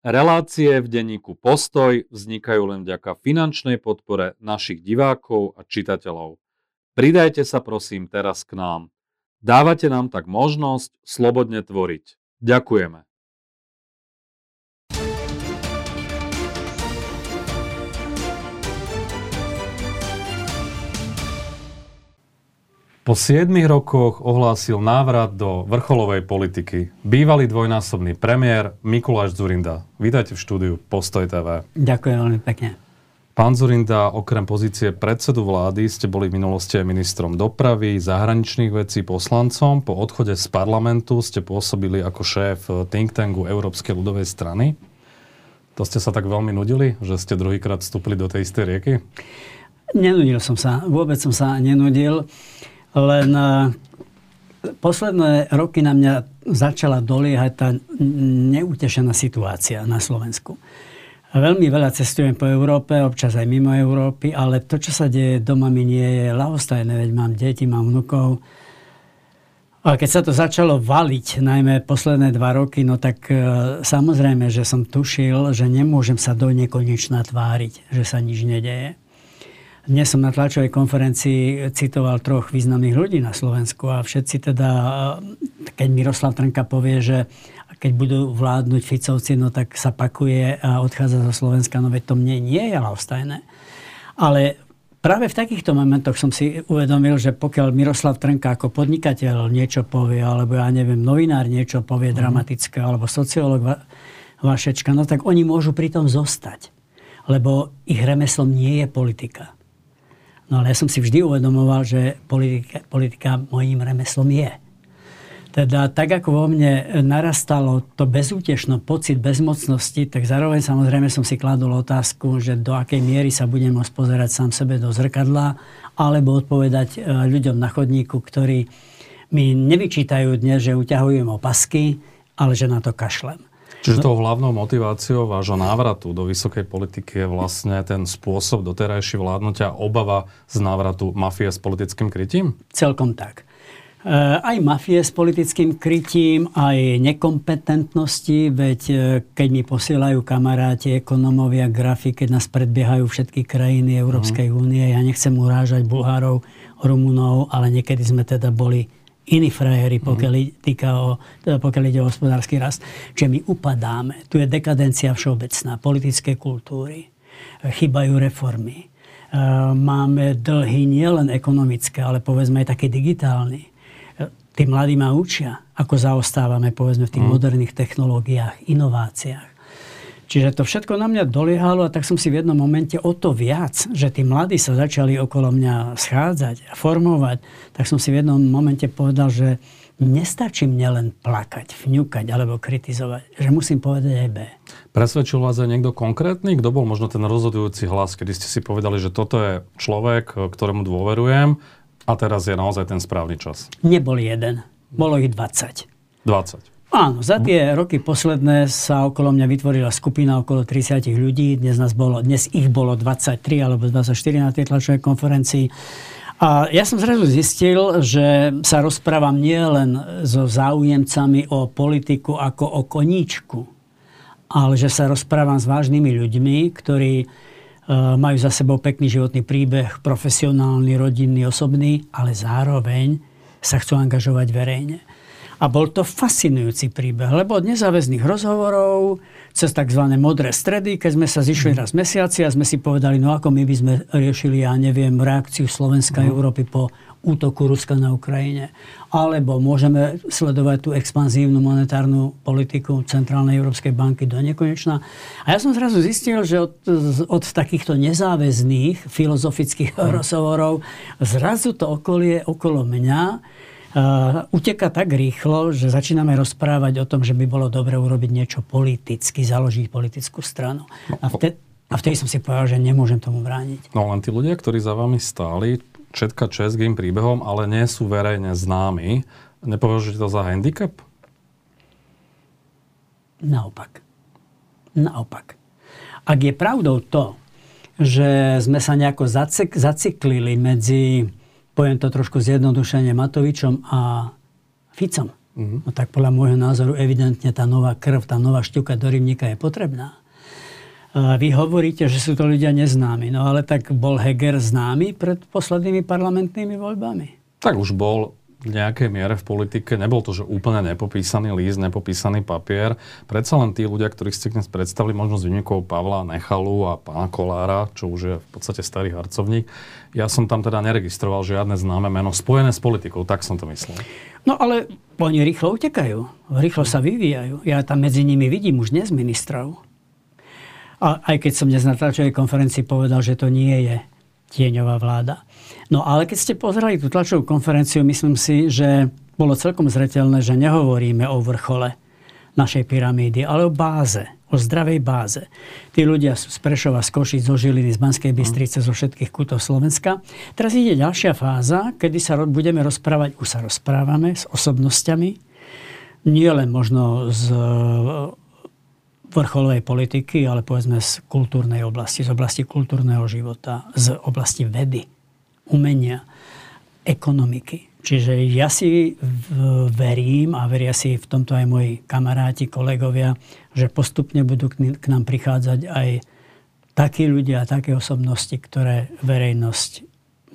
Relácie v denníku Postoj vznikajú len vďaka finančnej podpore našich divákov a čitateľov. Pridajte sa prosím teraz k nám. Dávate nám tak možnosť slobodne tvoriť. Ďakujeme. Po 7 rokoch ohlásil návrat do vrcholovej politiky bývalý dvojnásobný premiér Mikuláš Zurinda. Vítajte v štúdiu Postoj TV. Ďakujem veľmi pekne. Pán Zurinda, okrem pozície predsedu vlády ste boli v minulosti aj ministrom dopravy, zahraničných vecí, poslancom. Po odchode z parlamentu ste pôsobili ako šéf think tanku Európskej ľudovej strany. To ste sa tak veľmi nudili, že ste druhýkrát vstúpili do tej istej rieky? Nenudil som sa, vôbec som sa nenudil. Len e, posledné roky na mňa začala doliehať tá neutešená situácia na Slovensku. Veľmi veľa cestujem po Európe, občas aj mimo Európy, ale to, čo sa deje doma, mi nie je ľahostajné, veď mám deti, mám vnukov. A keď sa to začalo valiť, najmä posledné dva roky, no tak e, samozrejme, že som tušil, že nemôžem sa do nekonečna tváriť, že sa nič nedeje. Dnes som na tlačovej konferencii citoval troch významných ľudí na Slovensku a všetci teda, keď Miroslav Trnka povie, že keď budú vládnuť Ficovci, no tak sa pakuje a odchádza zo Slovenska, no veď to mne nie je ľahostajné. Ale práve v takýchto momentoch som si uvedomil, že pokiaľ Miroslav Trnka ako podnikateľ niečo povie, alebo ja neviem, novinár niečo povie mm. dramatické, alebo sociológ Vašečka, no tak oni môžu pri tom zostať. Lebo ich remeslom nie je politika. No ale ja som si vždy uvedomoval, že politika, politika mojím remeslom je. Teda tak, ako vo mne narastalo to bezútešno, pocit bezmocnosti, tak zároveň samozrejme som si kladol otázku, že do akej miery sa budem môcť pozerať sám sebe do zrkadla, alebo odpovedať e, ľuďom na chodníku, ktorí mi nevyčítajú dnes, že uťahujem opasky, ale že na to kašlem. Čiže tou hlavnou motiváciou vášho návratu do vysokej politiky je vlastne ten spôsob doterajší vládnutia, obava z návratu mafie s politickým krytím? Celkom tak. E, aj mafie s politickým krytím, aj nekompetentnosti, veď e, keď mi posielajú kamaráti, ekonomovia, grafy, keď nás predbiehajú všetky krajiny Európskej mhm. únie, ja nechcem urážať Bulhárov, Rumunov, ale niekedy sme teda boli iní frajeri, pokiaľ, týka o, teda pokiaľ ide o hospodársky rast. Čiže my upadáme. Tu je dekadencia všeobecná, politické kultúry. Chýbajú reformy. E, máme dlhy nielen ekonomické, ale povedzme aj také digitálne. Tí mladí ma učia, ako zaostávame povedzme v tých mm. moderných technológiách, inováciách. Čiže to všetko na mňa doliehalo a tak som si v jednom momente o to viac, že tí mladí sa začali okolo mňa schádzať a formovať, tak som si v jednom momente povedal, že nestačí mne len plakať, vňukať alebo kritizovať, že musím povedať aj B. Presvedčil vás aj niekto konkrétny? Kto bol možno ten rozhodujúci hlas, kedy ste si povedali, že toto je človek, ktorému dôverujem a teraz je naozaj ten správny čas? Nebol jeden, bolo ich 20. 20. Áno, za tie roky posledné sa okolo mňa vytvorila skupina okolo 30 ľudí. Dnes, nás bolo, dnes ich bolo 23 alebo 24 na tej tlačovej konferencii. A ja som zrazu zistil, že sa rozprávam nie len so záujemcami o politiku ako o koníčku, ale že sa rozprávam s vážnymi ľuďmi, ktorí e, majú za sebou pekný životný príbeh, profesionálny, rodinný, osobný, ale zároveň sa chcú angažovať verejne. A bol to fascinujúci príbeh, lebo od nezáväzných rozhovorov cez tzv. modré stredy, keď sme sa zišli raz mesiaci a sme si povedali, no ako my by sme riešili, ja neviem, reakciu Slovenska a mhm. Európy po útoku Ruska na Ukrajine. Alebo môžeme sledovať tú expanzívnu monetárnu politiku Centrálnej Európskej banky do nekonečna. A ja som zrazu zistil, že od, od takýchto nezáväzných filozofických mhm. rozhovorov zrazu to okolie okolo mňa uteka tak rýchlo, že začíname rozprávať o tom, že by bolo dobre urobiť niečo politicky, založiť politickú stranu. A vtedy, a vtedy som si povedal, že nemôžem tomu brániť. No len tí ľudia, ktorí za vami stáli, všetka čest k príbehom, ale nie sú verejne známi, nepovažujete to za handicap? Naopak. Naopak. Ak je pravdou to, že sme sa nejako zacik- zaciklili medzi poviem to trošku zjednodušene, Matovičom a Ficom. Mm-hmm. No tak podľa môjho názoru evidentne tá nová krv, tá nová šťuka do rybníka je potrebná. Vy hovoríte, že sú to ľudia neznámi. No ale tak bol Heger známy pred poslednými parlamentnými voľbami? Tak už bol nejakej miere v politike. Nebol to, že úplne nepopísaný líst, nepopísaný papier. Predsa len tí ľudia, ktorých ste dnes predstavili, možno z výnikov Pavla Nechalu a pána Kolára, čo už je v podstate starý harcovník, ja som tam teda neregistroval žiadne známe meno spojené s politikou, tak som to myslel. No ale oni rýchlo utekajú, rýchlo sa vyvíjajú. Ja tam medzi nimi vidím už dnes ministrov. A aj keď som dnes na tlačovej konferencii povedal, že to nie je tieňová vláda. No ale keď ste pozerali tú tlačovú konferenciu, myslím si, že bolo celkom zretelné, že nehovoríme o vrchole našej pyramídy, ale o báze, o zdravej báze. Tí ľudia sú z Prešova, z Košic, zo Žiliny, z Banskej Bystrice, zo všetkých kútov Slovenska. Teraz ide ďalšia fáza, kedy sa budeme rozprávať, už sa rozprávame s osobnosťami, nie len možno z vrcholovej politiky, ale povedzme z kultúrnej oblasti, z oblasti kultúrneho života, z oblasti vedy umenia, ekonomiky. Čiže ja si verím a veria si v tomto aj moji kamaráti, kolegovia, že postupne budú k nám prichádzať aj takí ľudia a také osobnosti, ktoré verejnosť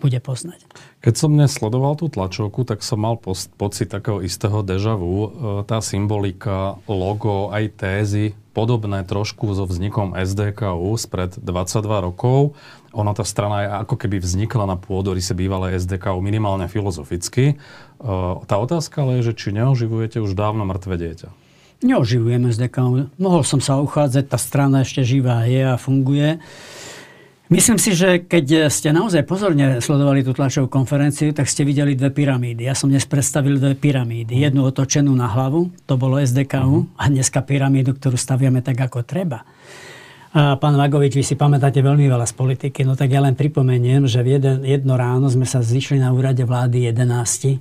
bude poznať. Keď som dnes sledoval tú tlačovku, tak som mal pocit takého istého deja vu. E, tá symbolika, logo, aj tézy, podobné trošku so vznikom SDKU spred 22 rokov ona tá strana je ako keby vznikla na pôdorise bývalé SDK minimálne filozoficky. E, tá otázka ale je, že či neoživujete už dávno mŕtve dieťa. Neoživujem SDK. Mohol som sa uchádzať, tá strana ešte živá je a funguje. Myslím si, že keď ste naozaj pozorne sledovali tú tlačovú konferenciu, tak ste videli dve pyramídy. Ja som dnes predstavil dve pyramídy. Jednu otočenú na hlavu, to bolo SDKU, uh-huh. a dneska pyramídu, ktorú staviame tak, ako treba. A pán Vagovič, vy si pamätáte veľmi veľa z politiky, no tak ja len pripomeniem, že v jeden, jedno ráno sme sa zišli na úrade vlády 11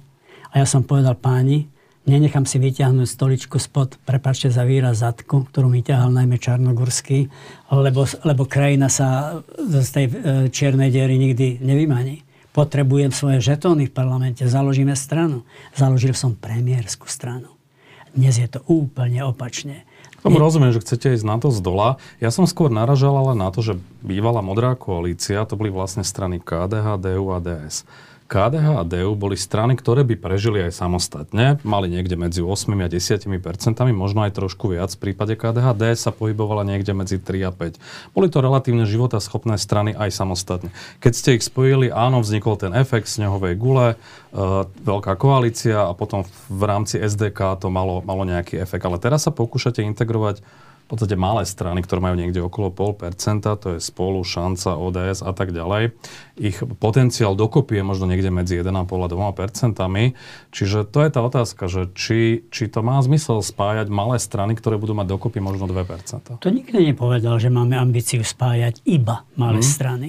a ja som povedal páni, nenechám si vyťahnuť stoličku spod, prepačte za výraz zadku, ktorú mi ťahal najmä Čarnogurský, lebo, lebo krajina sa z tej e, čiernej diery nikdy nevymaní. Potrebujem svoje žetóny v parlamente, založíme stranu. Založil som premiérskú stranu. Dnes je to úplne opačne. Tomu rozumiem, že chcete ísť na to z dola. Ja som skôr naražal ale na to, že bývalá modrá koalícia, to boli vlastne strany KDH, DU a DS. KDH a DU boli strany, ktoré by prežili aj samostatne, mali niekde medzi 8 a 10 percentami, možno aj trošku viac v prípade KDH. DS sa pohybovala niekde medzi 3 a 5. Boli to relatívne schopné strany aj samostatne. Keď ste ich spojili, áno, vznikol ten efekt snehovej gule, e, veľká koalícia a potom v rámci SDK to malo, malo nejaký efekt. Ale teraz sa pokúšate integrovať v podstate malé strany, ktoré majú niekde okolo 0,5%, to je spolu, šanca, ODS a tak ďalej. Ich potenciál dokopy je možno niekde medzi 1,5 a 2%. Čiže to je tá otázka, že či, či to má zmysel spájať malé strany, ktoré budú mať dokopy možno 2%. To nikto nepovedal, že máme ambíciu spájať iba malé hmm. strany.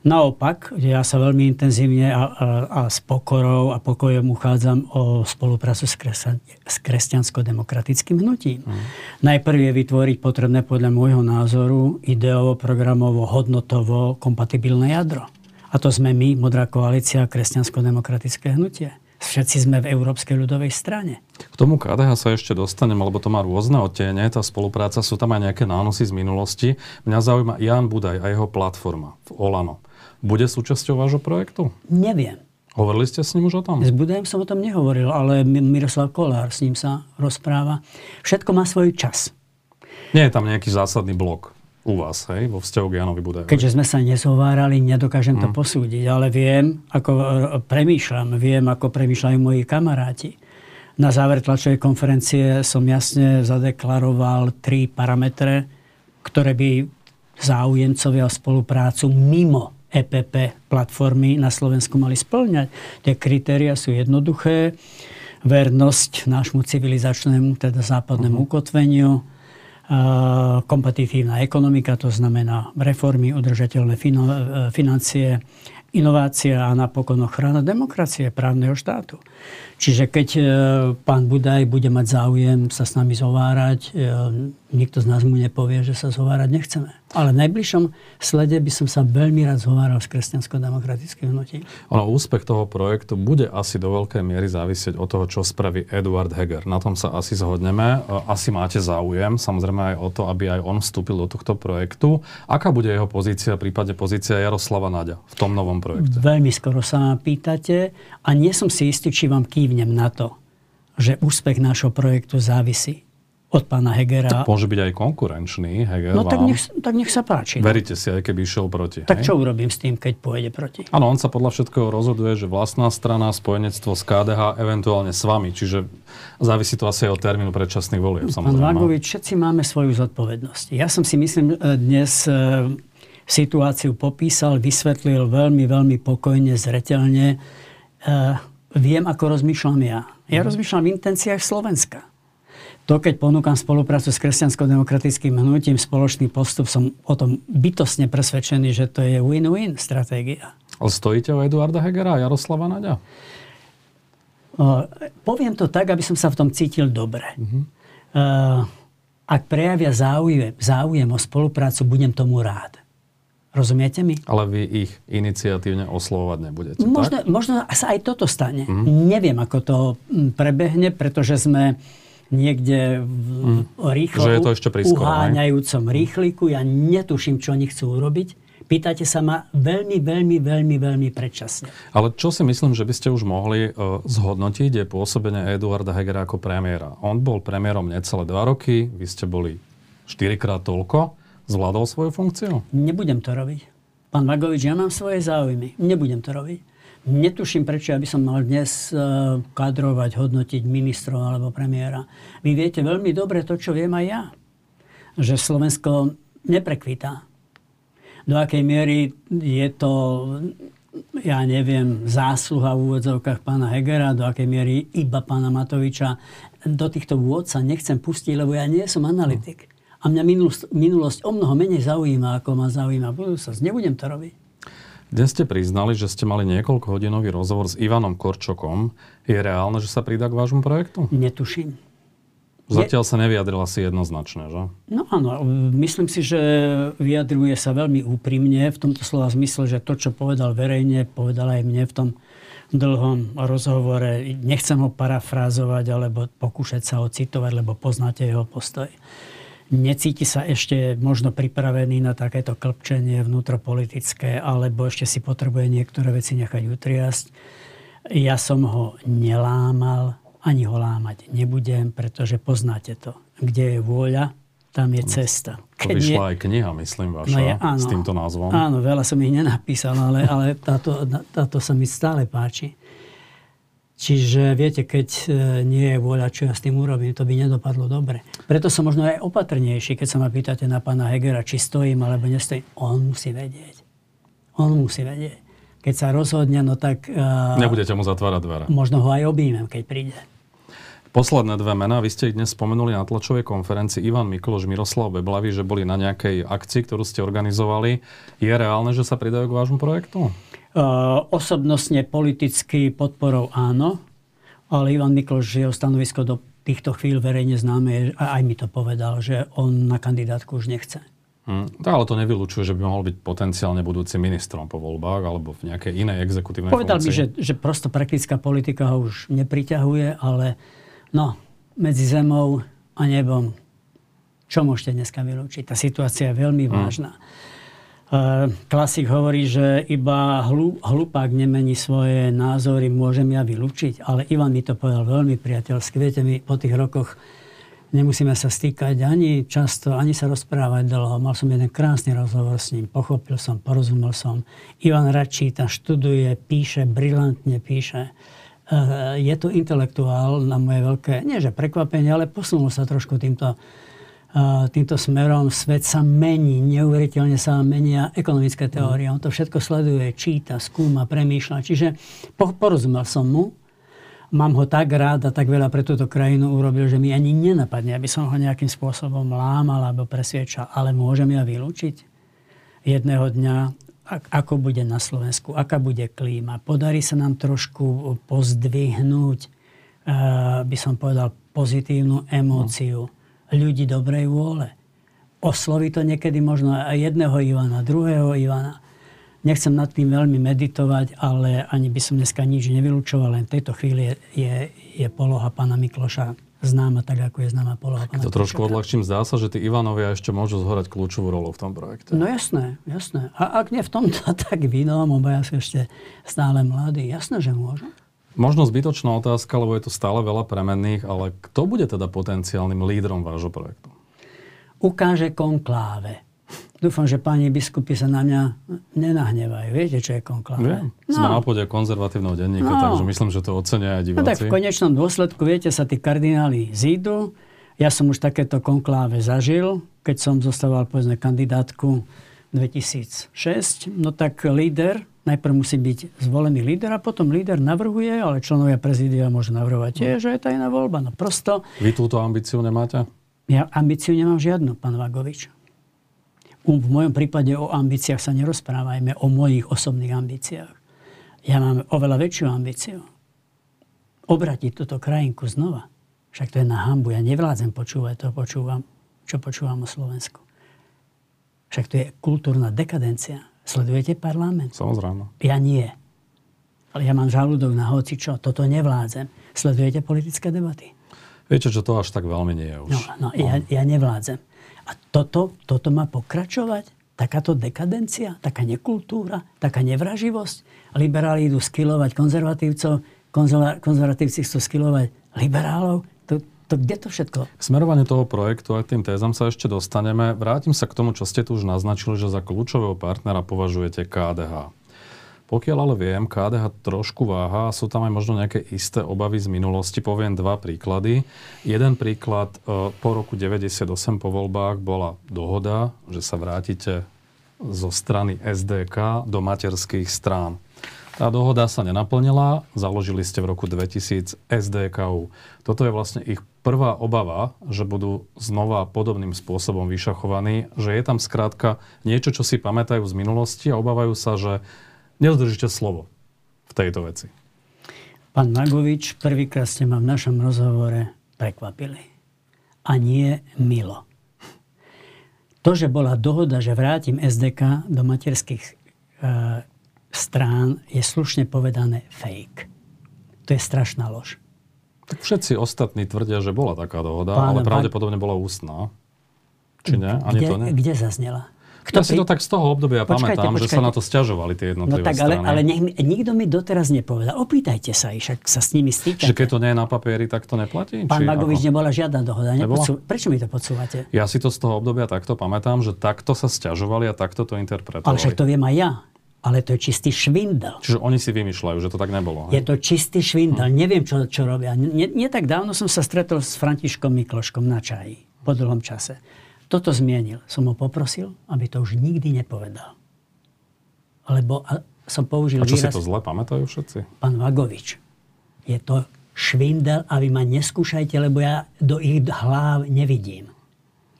Naopak, ja sa veľmi intenzívne a, a, a s pokorou a pokojom uchádzam o spoluprácu s, kresťan, s kresťansko-demokratickým hnutím. Mm. Najprv je vytvoriť potrebné podľa môjho názoru ideovo, programovo, hodnotovo kompatibilné jadro. A to sme my, Modrá koalícia kresťansko-demokratické hnutie. Všetci sme v Európskej ľudovej strane. K tomu KDH sa ešte dostanem, lebo to má rôzne odtiene, tá spolupráca, sú tam aj nejaké nánosy z minulosti. Mňa zaujíma Jan Budaj a jeho platforma v Olano bude súčasťou vášho projektu? Neviem. Hovorili ste s ním už o tom? S Budajem som o tom nehovoril, ale Miroslav Kolár s ním sa rozpráva. Všetko má svoj čas. Nie je tam nejaký zásadný blok u vás, hej, vo vzťahu k Janovi Budajovi? Keďže sme sa nezhovárali, nedokážem to mm. posúdiť, ale viem, ako e, premýšľam, viem, ako premýšľajú moji kamaráti. Na záver tlačovej konferencie som jasne zadeklaroval tri parametre, ktoré by záujemcovia o spoluprácu mimo EPP platformy na Slovensku mali splňať. Tie kritéria sú jednoduché. Vernosť nášmu civilizačnému, teda západnému uh-huh. ukotveniu, kompetitívna ekonomika, to znamená reformy, udržateľné financie, inovácia a napokon ochrana demokracie, právneho štátu. Čiže keď e, pán Budaj bude mať záujem sa s nami zovárať, e, Nikto z nás mu nepovie, že sa zhovárať nechceme. Ale v najbližšom slede by som sa veľmi rád zhováral s kresťansko-demokratickým hnutím. Ono, úspech toho projektu bude asi do veľkej miery závisieť od toho, čo spraví Eduard Heger. Na tom sa asi zhodneme. Asi máte záujem, samozrejme aj o to, aby aj on vstúpil do tohto projektu. Aká bude jeho pozícia, prípade pozícia Jaroslava Naďa v tom novom projekte? Veľmi skoro sa ma pýtate a nie som si istý, či vám kývnem na to, že úspech nášho projektu závisí od pána Hegera. Tak môže byť aj konkurenčný Heger No tak nech, tak nech sa páči. No. Veríte si, aj keby išiel proti. Tak hej? čo urobím s tým, keď pôjde proti? Áno, on sa podľa všetkého rozhoduje, že vlastná strana, spojenectvo s KDH, eventuálne s vami. Čiže závisí to asi aj od termínu predčasných volieb. Pán Vagovič, všetci máme svoju zodpovednosť. Ja som si myslím e, dnes e, situáciu popísal, vysvetlil veľmi, veľmi pokojne, zreteľne. E, viem, ako rozmýšľam ja. Ja mhm. rozmýšľam v intenciách Slovenska to, keď ponúkam spoluprácu s kresťansko-demokratickým hnutím, spoločný postup, som o tom bytosne presvedčený, že to je win-win stratégia. Ale stojíte o Eduarda Hegera a Jaroslava Naďa? Uh, poviem to tak, aby som sa v tom cítil dobre. Uh-huh. Uh, ak prejavia záujem, záujem o spoluprácu, budem tomu rád. Rozumiete mi? Ale vy ich iniciatívne oslovovať nebudete, možno, tak? Možno sa aj toto stane. Uh-huh. Neviem, ako to prebehne, pretože sme niekde v mm. rýchlo že je to ešte prískoro, uháňajúcom rýchliku. Ja netuším, čo oni chcú urobiť. Pýtate sa ma veľmi, veľmi, veľmi, veľmi predčasne. Ale čo si myslím, že by ste už mohli uh, zhodnotiť, je pôsobenie Eduarda Hegera ako premiéra. On bol premiérom necelé dva roky, vy ste boli štyrikrát toľko. Zvládol svoju funkciu? Nebudem to robiť. Pán Vagovič, ja mám svoje záujmy. Nebudem to robiť. Netuším, prečo aby som mal dnes e, kadrovať, hodnotiť ministrov alebo premiéra. Vy viete veľmi dobre to, čo viem aj ja. Že Slovensko neprekvítá. Do akej miery je to, ja neviem, zásluha v úvodzovkách pána Hegera, do akej miery iba pána Matoviča. Do týchto vôd nechcem pustiť, lebo ja nie som analytik. A mňa minulosť, minulosť o mnoho menej zaujíma, ako ma zaujíma budúcnosť. Nebudem to robiť. Dnes ste priznali, že ste mali niekoľko hodinový rozhovor s Ivanom Korčokom. Je reálne, že sa pridá k vášmu projektu? Netuším. Zatiaľ sa nevyjadrila si jednoznačne, že? No áno, myslím si, že vyjadruje sa veľmi úprimne v tomto slova zmysle, že to, čo povedal verejne, povedal aj mne v tom dlhom rozhovore. Nechcem ho parafrázovať alebo pokúšať sa ho citovať, lebo poznáte jeho postoj necíti sa ešte možno pripravený na takéto klpčenie vnútropolitické, alebo ešte si potrebuje niektoré veci nechať utriasť. Ja som ho nelámal, ani ho lámať nebudem, pretože poznáte to. Kde je vôľa, tam je cesta. Keď to vyšla nie... aj kniha, myslím, vaša, no je, áno, s týmto názvom. Áno, veľa som ich nenapísal, ale, ale táto, táto sa mi stále páči. Čiže viete, keď e, nie je vôľa, čo ja s tým urobím, to by nedopadlo dobre. Preto som možno aj opatrnejší, keď sa ma pýtate na pána Hegera, či stojím alebo nestojím. On musí vedieť. On musí vedieť. Keď sa rozhodne, no tak... Uh, Nebudete mu zatvárať dvere. Možno ho aj objímem, keď príde. Posledné dve mená, vy ste ich dnes spomenuli na tlačovej konferencii. Ivan Mikloš, Miroslav Beblavy, že boli na nejakej akcii, ktorú ste organizovali. Je reálne, že sa pridajú k vášmu projektu? Eh, osobnostne, politicky podporou áno, ale Ivan Mikloš, jeho stanovisko do týchto chvíľ verejne známe, a aj mi to povedal, že on na kandidátku už nechce. Hmm. ale to nevylučuje, že by mohol byť potenciálne budúci ministrom po voľbách alebo v nejakej inej exekutívnej Povedal funkcii. by, že, že prosto praktická politika ho už nepriťahuje, ale no, medzi zemou a nebom, čo môžete dneska vylúčiť? Tá situácia je veľmi hmm. vážna. Eh, klasik hovorí, že iba hlupák nemení svoje názory, môžem ja vylúčiť. Ale Ivan mi to povedal veľmi priateľsky. Viete, my po tých rokoch nemusíme sa stýkať ani často, ani sa rozprávať dlho. Mal som jeden krásny rozhovor s ním, pochopil som, porozumel som. Ivan rád číta, študuje, píše, brilantne píše. Eh, je to intelektuál na moje veľké, nie že prekvapenie, ale posunul sa trošku týmto týmto smerom svet sa mení, neuveriteľne sa menia ekonomické teórie. On to všetko sleduje, číta, skúma, premýšľa. Čiže porozumel som mu, mám ho tak rád a tak veľa pre túto krajinu urobil, že mi ani nenapadne, aby som ho nejakým spôsobom lámal alebo presviečal. Ale môžem ja vylúčiť jedného dňa, ako bude na Slovensku, aká bude klíma. Podarí sa nám trošku pozdvihnúť, by som povedal, pozitívnu emóciu ľudí dobrej vôle. Osloví to niekedy možno aj jedného Ivana, druhého Ivana. Nechcem nad tým veľmi meditovať, ale ani by som dneska nič nevylučoval, len v tejto chvíli je, je, je poloha pána Mikloša známa tak, ako je známa poloha pána To trošku odľahčím. Zdá sa, že tí Ivanovia ešte môžu zhorať kľúčovú rolu v tom projekte. No jasné, jasné. A ak nie v tomto, tak v inom, obaja sú ešte stále mladí. Jasné, že môžu. Možno zbytočná otázka, lebo je tu stále veľa premenných, ale kto bude teda potenciálnym lídrom vášho projektu? Ukáže konkláve. Dúfam, že páni biskupy sa na mňa nenahnevajú. Viete, čo je konkláve? Viem. Sme no. na pôde konzervatívneho denníka, no. takže myslím, že to ocenia aj diváci. No tak v konečnom dôsledku, viete, sa tí kardináli zídu. Ja som už takéto konkláve zažil, keď som zostával, povedzme, kandidátku 2006. No tak líder, najprv musí byť zvolený líder a potom líder navrhuje, ale členovia prezídia môžu navrhovať tiež, že je tajná voľba. No prosto... Vy túto ambíciu nemáte? Ja ambíciu nemám žiadnu, pán Vagovič v mojom prípade o ambíciách sa nerozprávajme, o mojich osobných ambíciách. Ja mám oveľa väčšiu ambíciu. Obratiť túto krajinku znova. Však to je na hambu. Ja nevládzem počúvať to, počúvam, čo počúvam o Slovensku. Však to je kultúrna dekadencia. Sledujete parlament? Samozrejme. Ja nie. Ale ja mám žalúdok na hoci čo. Toto nevládzem. Sledujete politické debaty? Viete, že to až tak veľmi nie je už. No, no, no. Ja, ja nevládzem. A toto, toto má pokračovať? Takáto dekadencia, taká nekultúra, taká nevraživosť. Liberáli idú skilovať konzervatívcov, konzervatívci chcú skilovať liberálov. To, kde to všetko? K smerovaniu toho projektu a tým tézam sa ešte dostaneme. Vrátim sa k tomu, čo ste tu už naznačili, že za kľúčového partnera považujete KDH. Pokiaľ ale viem, KDH trošku váha a sú tam aj možno nejaké isté obavy z minulosti. Poviem dva príklady. Jeden príklad e, po roku 98 po voľbách bola dohoda, že sa vrátite zo strany SDK do materských strán. Tá dohoda sa nenaplnila, založili ste v roku 2000 SDKU. Toto je vlastne ich prvá obava, že budú znova podobným spôsobom vyšachovaní, že je tam skrátka niečo, čo si pamätajú z minulosti a obávajú sa, že Neudržíte slovo v tejto veci. Pán Magovič, prvýkrát ste ma v našom rozhovore prekvapili. A nie milo. To, že bola dohoda, že vrátim SDK do materských e, strán, je slušne povedané fake. To je strašná lož. Tak všetci ostatní tvrdia, že bola taká dohoda, Pán, ale pravdepodobne bola ústna. Či nie? Ani kde, to nie? Kde zaznela? Kto ja si to tak z toho obdobia počkajte, pamätám, počkajte. že sa na to stiažovali tie jednotlivé No tak, ale, strany. ale nech mi, nikto mi doteraz nepovedal. Opýtajte sa, však sa s nimi stýkate. Že keď to nie je na papieri, tak to neplatí? Pán Magovič, nebola žiadna dohoda. Nepodsú... Prečo mi to podsúvate? Ja si to z toho obdobia takto pamätám, že takto sa stiažovali a takto to interpretovali. Ale však to viem aj ja. Ale to je čistý švindel. Čiže oni si vymýšľajú, že to tak nebolo. Hej? Je to čistý švindel. Hm. Neviem, čo, čo robia. Nie, nie tak dávno som sa stretol s Františkom Mikloškom na čaji. Po dlhom čase toto zmienil. Som ho poprosil, aby to už nikdy nepovedal. Lebo som použil A čo výraz... si to zle pamätajú všetci? Pán Vagovič, je to švindel a vy ma neskúšajte, lebo ja do ich hlav nevidím.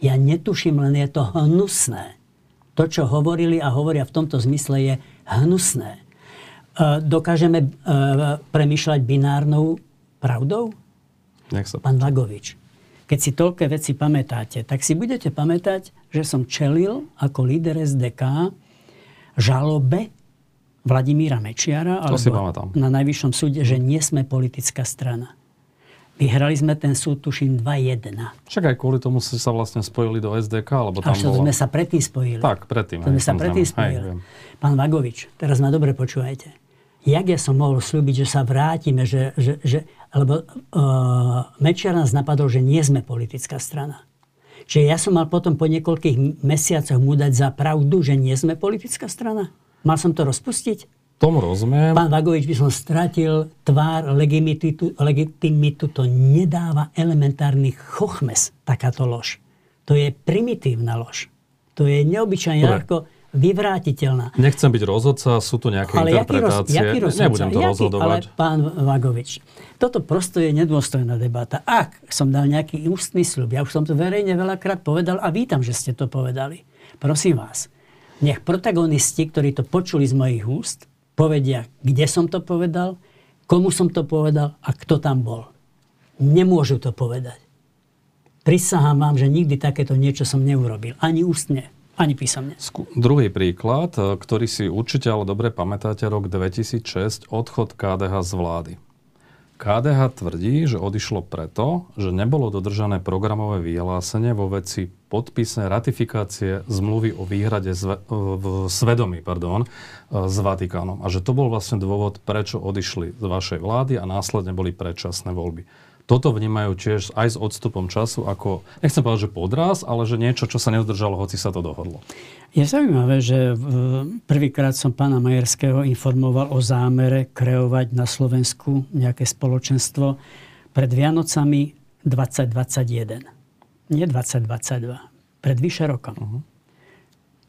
Ja netuším, len je to hnusné. To, čo hovorili a hovoria v tomto zmysle, je hnusné. E, dokážeme e, premyšľať binárnou pravdou? Nech sa Pán Vagovič, keď si toľké veci pamätáte, tak si budete pamätať, že som čelil ako líder SDK žalobe Vladimíra Mečiara alebo na Najvyššom súde, že nie sme politická strana. Vyhrali sme ten súd, tuším, 2-1. Však aj kvôli tomu ste sa vlastne spojili do SDK, alebo tam A to bola... sme sa predtým spojili. Tak, predtým. To sme sa predtým spojili. Hej, Pán Vagovič, teraz ma dobre počúvajte. Jak ja som mohol slúbiť, že sa vrátime, že, že, že lebo uh, Mečiar nás napadol, že nie sme politická strana. Čiže ja som mal potom po niekoľkých mesiacoch mu dať za pravdu, že nie sme politická strana. Mal som to rozpustiť? Tomu rozumiem. Pán Vagovič by som stratil tvár, legitimitu, legitimitu. To nedáva elementárny chochmes, takáto lož. To je primitívna lož. To je neobyčajne ľahko vyvrátiteľná. Nechcem byť rozhodca, sú tu nejaké ale interpretácie. Jaký roz, jaký Nebudem to jaký, rozhodovať. Ale pán Vagovič, toto prosto je nedôstojná debata. Ak som dal nejaký ústny sľub, ja už som to verejne veľakrát povedal a vítam, že ste to povedali. Prosím vás, nech protagonisti, ktorí to počuli z mojich úst, povedia, kde som to povedal, komu som to povedal a kto tam bol. Nemôžu to povedať. Prisahám vám, že nikdy takéto niečo som neurobil. Ani ústne, ani písomne. Skú, druhý príklad, ktorý si určite ale dobre pamätáte, rok 2006, odchod KDH z vlády. KDH tvrdí, že odišlo preto, že nebolo dodržané programové vyhlásenie vo veci podpisnej ratifikácie zmluvy o výhrade zve, v svedomí pardon, s Vatikánom. A že to bol vlastne dôvod, prečo odišli z vašej vlády a následne boli predčasné voľby toto vnímajú tiež aj s odstupom času ako, nechcem povedať, že podraz, ale že niečo, čo sa nedodržalo, hoci sa to dohodlo. Je zaujímavé, že prvýkrát som pána Majerského informoval o zámere kreovať na Slovensku nejaké spoločenstvo pred Vianocami 2021. Nie 2022. Pred vyše rokom. Uh-huh.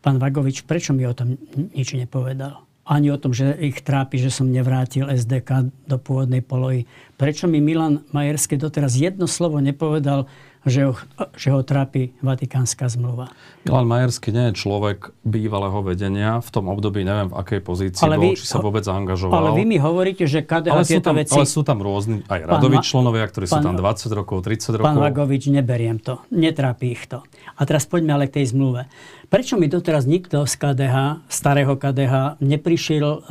Pán Vagovič, prečo mi o tom nič nepovedal? Ani o tom, že ich trápi, že som nevrátil SDK do pôvodnej polohy. Prečo mi Milan Majerský doteraz jedno slovo nepovedal, že ho, že ho trápi Vatikánska zmluva. Milan Majerský nie je človek bývalého vedenia. V tom období neviem, v akej pozícii ale bol, vy, či sa vôbec zaangažoval. Ale vy mi hovoríte, že KDH ale tieto tam, veci... Ale sú tam rôzni aj radoví členovia, ktorí pán, sú tam 20 rokov, 30 rokov. Pán Vagovič, neberiem to. Netrápi ich to. A teraz poďme ale k tej zmluve. Prečo mi doteraz nikto z KDH, starého KDH, neprišiel uh,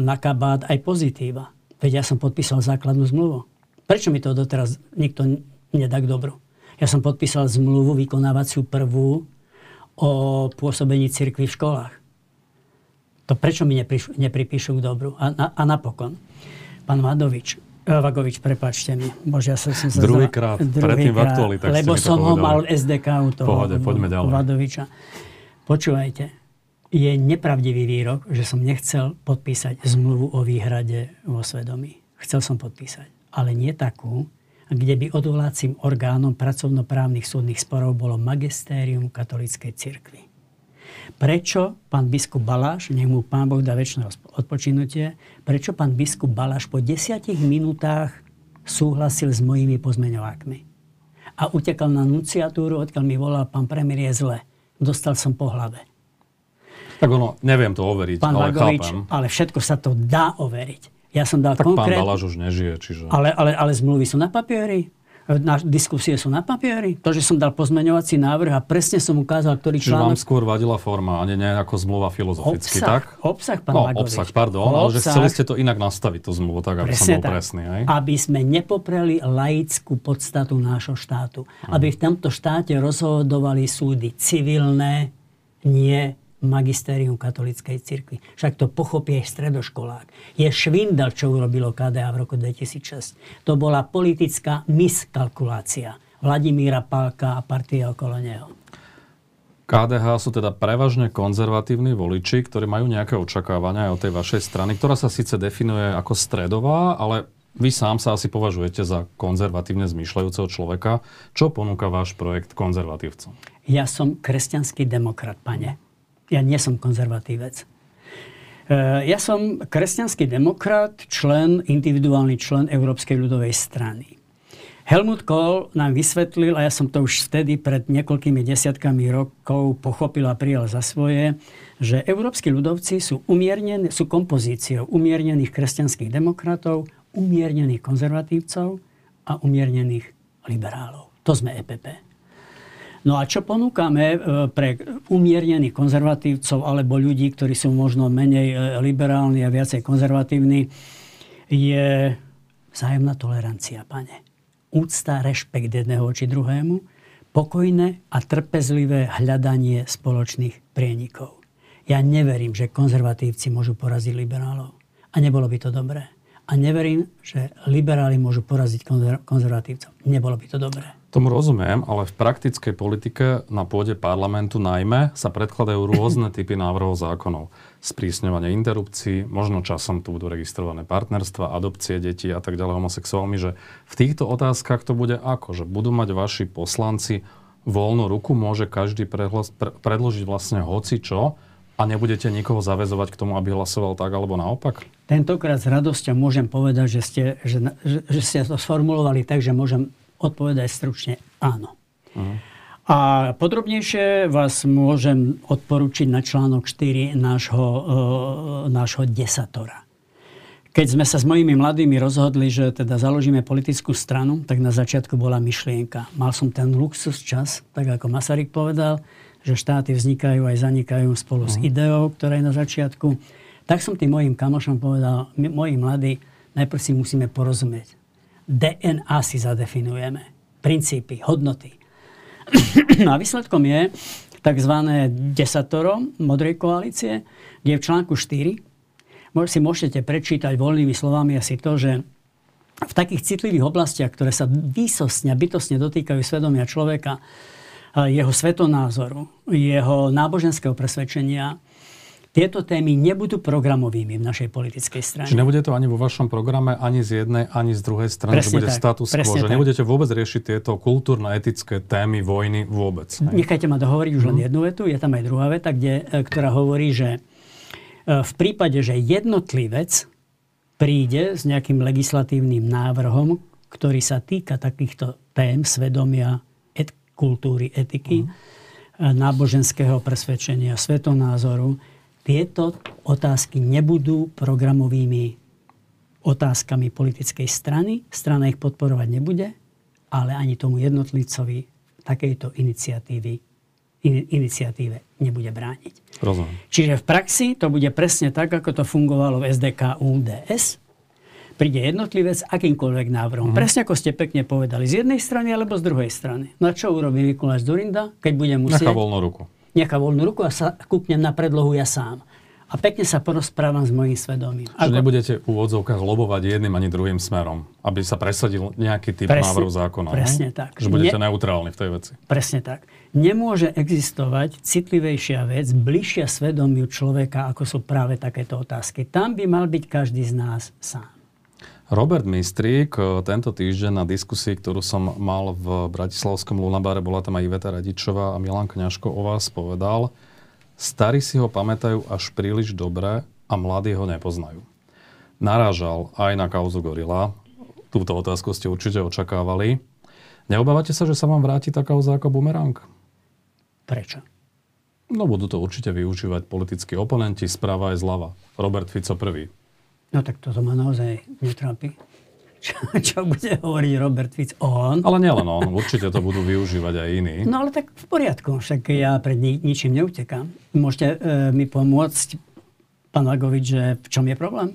na kabát aj pozitíva? Veď ja som podpísal základnú zmluvu. Prečo mi to doteraz nikto nedá k dobru? Ja som podpísal zmluvu vykonávaciu prvú o pôsobení cirkvi v školách. To prečo mi nepriš, nepripíšu k dobru? A, a, a napokon, pán Vadovič, eh, Vagovič, prepačte mi. Bože, ja som, som sa Druhýkrát, druhý predtým v aktualitách Lebo som ho mal v SDK u toho Pohode, poďme ďalej. Vadoviča. Počúvajte, je nepravdivý výrok, že som nechcel podpísať zmluvu o výhrade vo svedomí. Chcel som podpísať, ale nie takú, kde by odvolacím orgánom pracovnoprávnych súdnych sporov bolo magistérium katolíckej cirkvi. Prečo pán biskup Baláš, nech mu pán Boh dá väčšie odpočinutie, prečo pán biskup Baláš po desiatich minútach súhlasil s mojimi pozmeňovákmi a utekal na nunciatúru, odkiaľ mi volal pán premiér je zle. Dostal som po hlave. Tak ono, neviem to overiť, pán ale Vagovič, chápem. ale všetko sa to dá overiť. Ja som dal tak konkrét... pán Baláš už nežije, čiže... Ale, ale, ale zmluvy sú na papieri? Na diskusie sú na papieri? To, že som dal pozmeňovací návrh a presne som ukázal, ktorý Čiže článok... vám skôr vadila forma, a nie ako zmluva filozoficky, obsah, tak? Obsah, pán No, Vagovič. obsah, pardon, obsah, ale že chceli ste to inak nastaviť, tú zmluvu, tak aby som bol tak. presný, aj? Aby sme nepopreli laickú podstatu nášho štátu. Hmm. Aby v tomto štáte rozhodovali súdy civilné, nie magistérium katolíckej cirkvi. Však to pochopí aj stredoškolák. Je švindel, čo urobilo KDA v roku 2006. To bola politická miskalkulácia Vladimíra Pálka a partie okolo neho. KDH sú teda prevažne konzervatívni voliči, ktorí majú nejaké očakávania aj od tej vašej strany, ktorá sa síce definuje ako stredová, ale vy sám sa asi považujete za konzervatívne zmýšľajúceho človeka. Čo ponúka váš projekt konzervatívcom? Ja som kresťanský demokrat, pane. Ja nie som konzervatívec. E, ja som kresťanský demokrat, člen, individuálny člen Európskej ľudovej strany. Helmut Kohl nám vysvetlil, a ja som to už vtedy pred niekoľkými desiatkami rokov pochopil a prijal za svoje, že európsky ľudovci sú, umiernení, sú kompozíciou umiernených kresťanských demokratov, umiernených konzervatívcov a umiernených liberálov. To sme EPP. No a čo ponúkame e, pre umiernených konzervatívcov alebo ľudí, ktorí sú možno menej e, liberálni a viacej konzervatívni, je vzájomná tolerancia, pane. Úcta, rešpekt jedného či druhému, pokojné a trpezlivé hľadanie spoločných prienikov. Ja neverím, že konzervatívci môžu poraziť liberálov. A nebolo by to dobré. A neverím, že liberáli môžu poraziť konzervatívcov. Nebolo by to dobré. Tomu rozumiem, ale v praktickej politike na pôde parlamentu najmä sa predkladajú rôzne typy návrhov zákonov. Sprísňovanie interrupcií, možno časom tu budú registrované partnerstva, adopcie detí a tak ďalej homosexuálmi, že v týchto otázkach to bude ako? Že budú mať vaši poslanci voľnú ruku, môže každý predložiť vlastne hoci čo a nebudete nikoho zavezovať k tomu, aby hlasoval tak alebo naopak? Tentokrát s radosťou môžem povedať, že ste, že, že, že ste to sformulovali tak, že môžem Odpovedaj stručne áno. Uh-huh. A podrobnejšie vás môžem odporučiť na článok 4 nášho, uh, nášho desatora. keď sme sa s mojimi mladými rozhodli, že teda založíme politickú stranu, tak na začiatku bola myšlienka. Mal som ten luxus čas, tak ako Masaryk povedal, že štáty vznikajú aj zanikajú spolu uh-huh. s mhm. ideou, ktorá je na začiatku. Tak som tým mojim kamošom povedal, moji mladí, najprv si musíme porozumieť. DNA si zadefinujeme. Princípy, hodnoty. no a výsledkom je tzv. desatoro modrej koalície, kde v článku 4 si môžete prečítať voľnými slovami asi to, že v takých citlivých oblastiach, ktoré sa výsostne a bytostne dotýkajú svedomia človeka, jeho svetonázoru, jeho náboženského presvedčenia, tieto témy nebudú programovými v našej politickej strane. Čiže nebude to ani vo vašom programe, ani z jednej, ani z druhej strany, presne že bude tak, status quo, že tak. nebudete vôbec riešiť tieto kultúrno-etické témy vojny vôbec. Hej? Nechajte ma dohovoriť už len mhm. jednu vetu, je tam aj druhá veta, kde, e, ktorá hovorí, že E, v prípade, že jednotlivec príde s nejakým legislatívnym návrhom, ktorý sa týka takýchto tém svedomia, et, kultúry, etiky, uh-huh. náboženského presvedčenia, svetonázoru, tieto otázky nebudú programovými otázkami politickej strany. Strana ich podporovať nebude, ale ani tomu jednotlivcovi takejto iniciatívy iniciatíve nebude brániť. Rozumiem. Čiže v praxi to bude presne tak, ako to fungovalo v SDK UDS. Príde jednotlivec akýmkoľvek návrhom. Mm. Presne ako ste pekne povedali, z jednej strany alebo z druhej strany. No a čo urobí Mikuláš Durinda, keď bude musieť... Nechá voľnú ruku. Nechá voľnú ruku a sa kúknem na predlohu ja sám a pekne sa porozprávam s mojím svedomím. Čiže Ako... nebudete v úvodzovkách lobovať jedným ani druhým smerom, aby sa presadil nejaký typ presne, návrhu zákona. Presne ne? tak. Že budete ne... neutrálni v tej veci. Presne tak. Nemôže existovať citlivejšia vec, bližšia svedomiu človeka, ako sú práve takéto otázky. Tam by mal byť každý z nás sám. Robert Mistrík eh, tento týždeň na diskusii, ktorú som mal v Bratislavskom Lunabare, bola tam aj Iveta Radičová a Milan Kňažko o vás povedal, Starí si ho pamätajú až príliš dobre a mladí ho nepoznajú. Narážal aj na kauzu Gorila. Túto otázku ste určite očakávali. Neobávate sa, že sa vám vráti tá kauza ako bumerang? Prečo? No budú to určite využívať politickí oponenti správa aj zľava. Robert Fico prvý. No tak toto ma naozaj netrápi čo, čo bude hovoriť Robert Fico. On. Ale nielen on, určite to budú využívať aj iní. No ale tak v poriadku, však ja pred ni- ničím neutekám. Môžete e, mi pomôcť, pán Lagovič, že v čom je problém?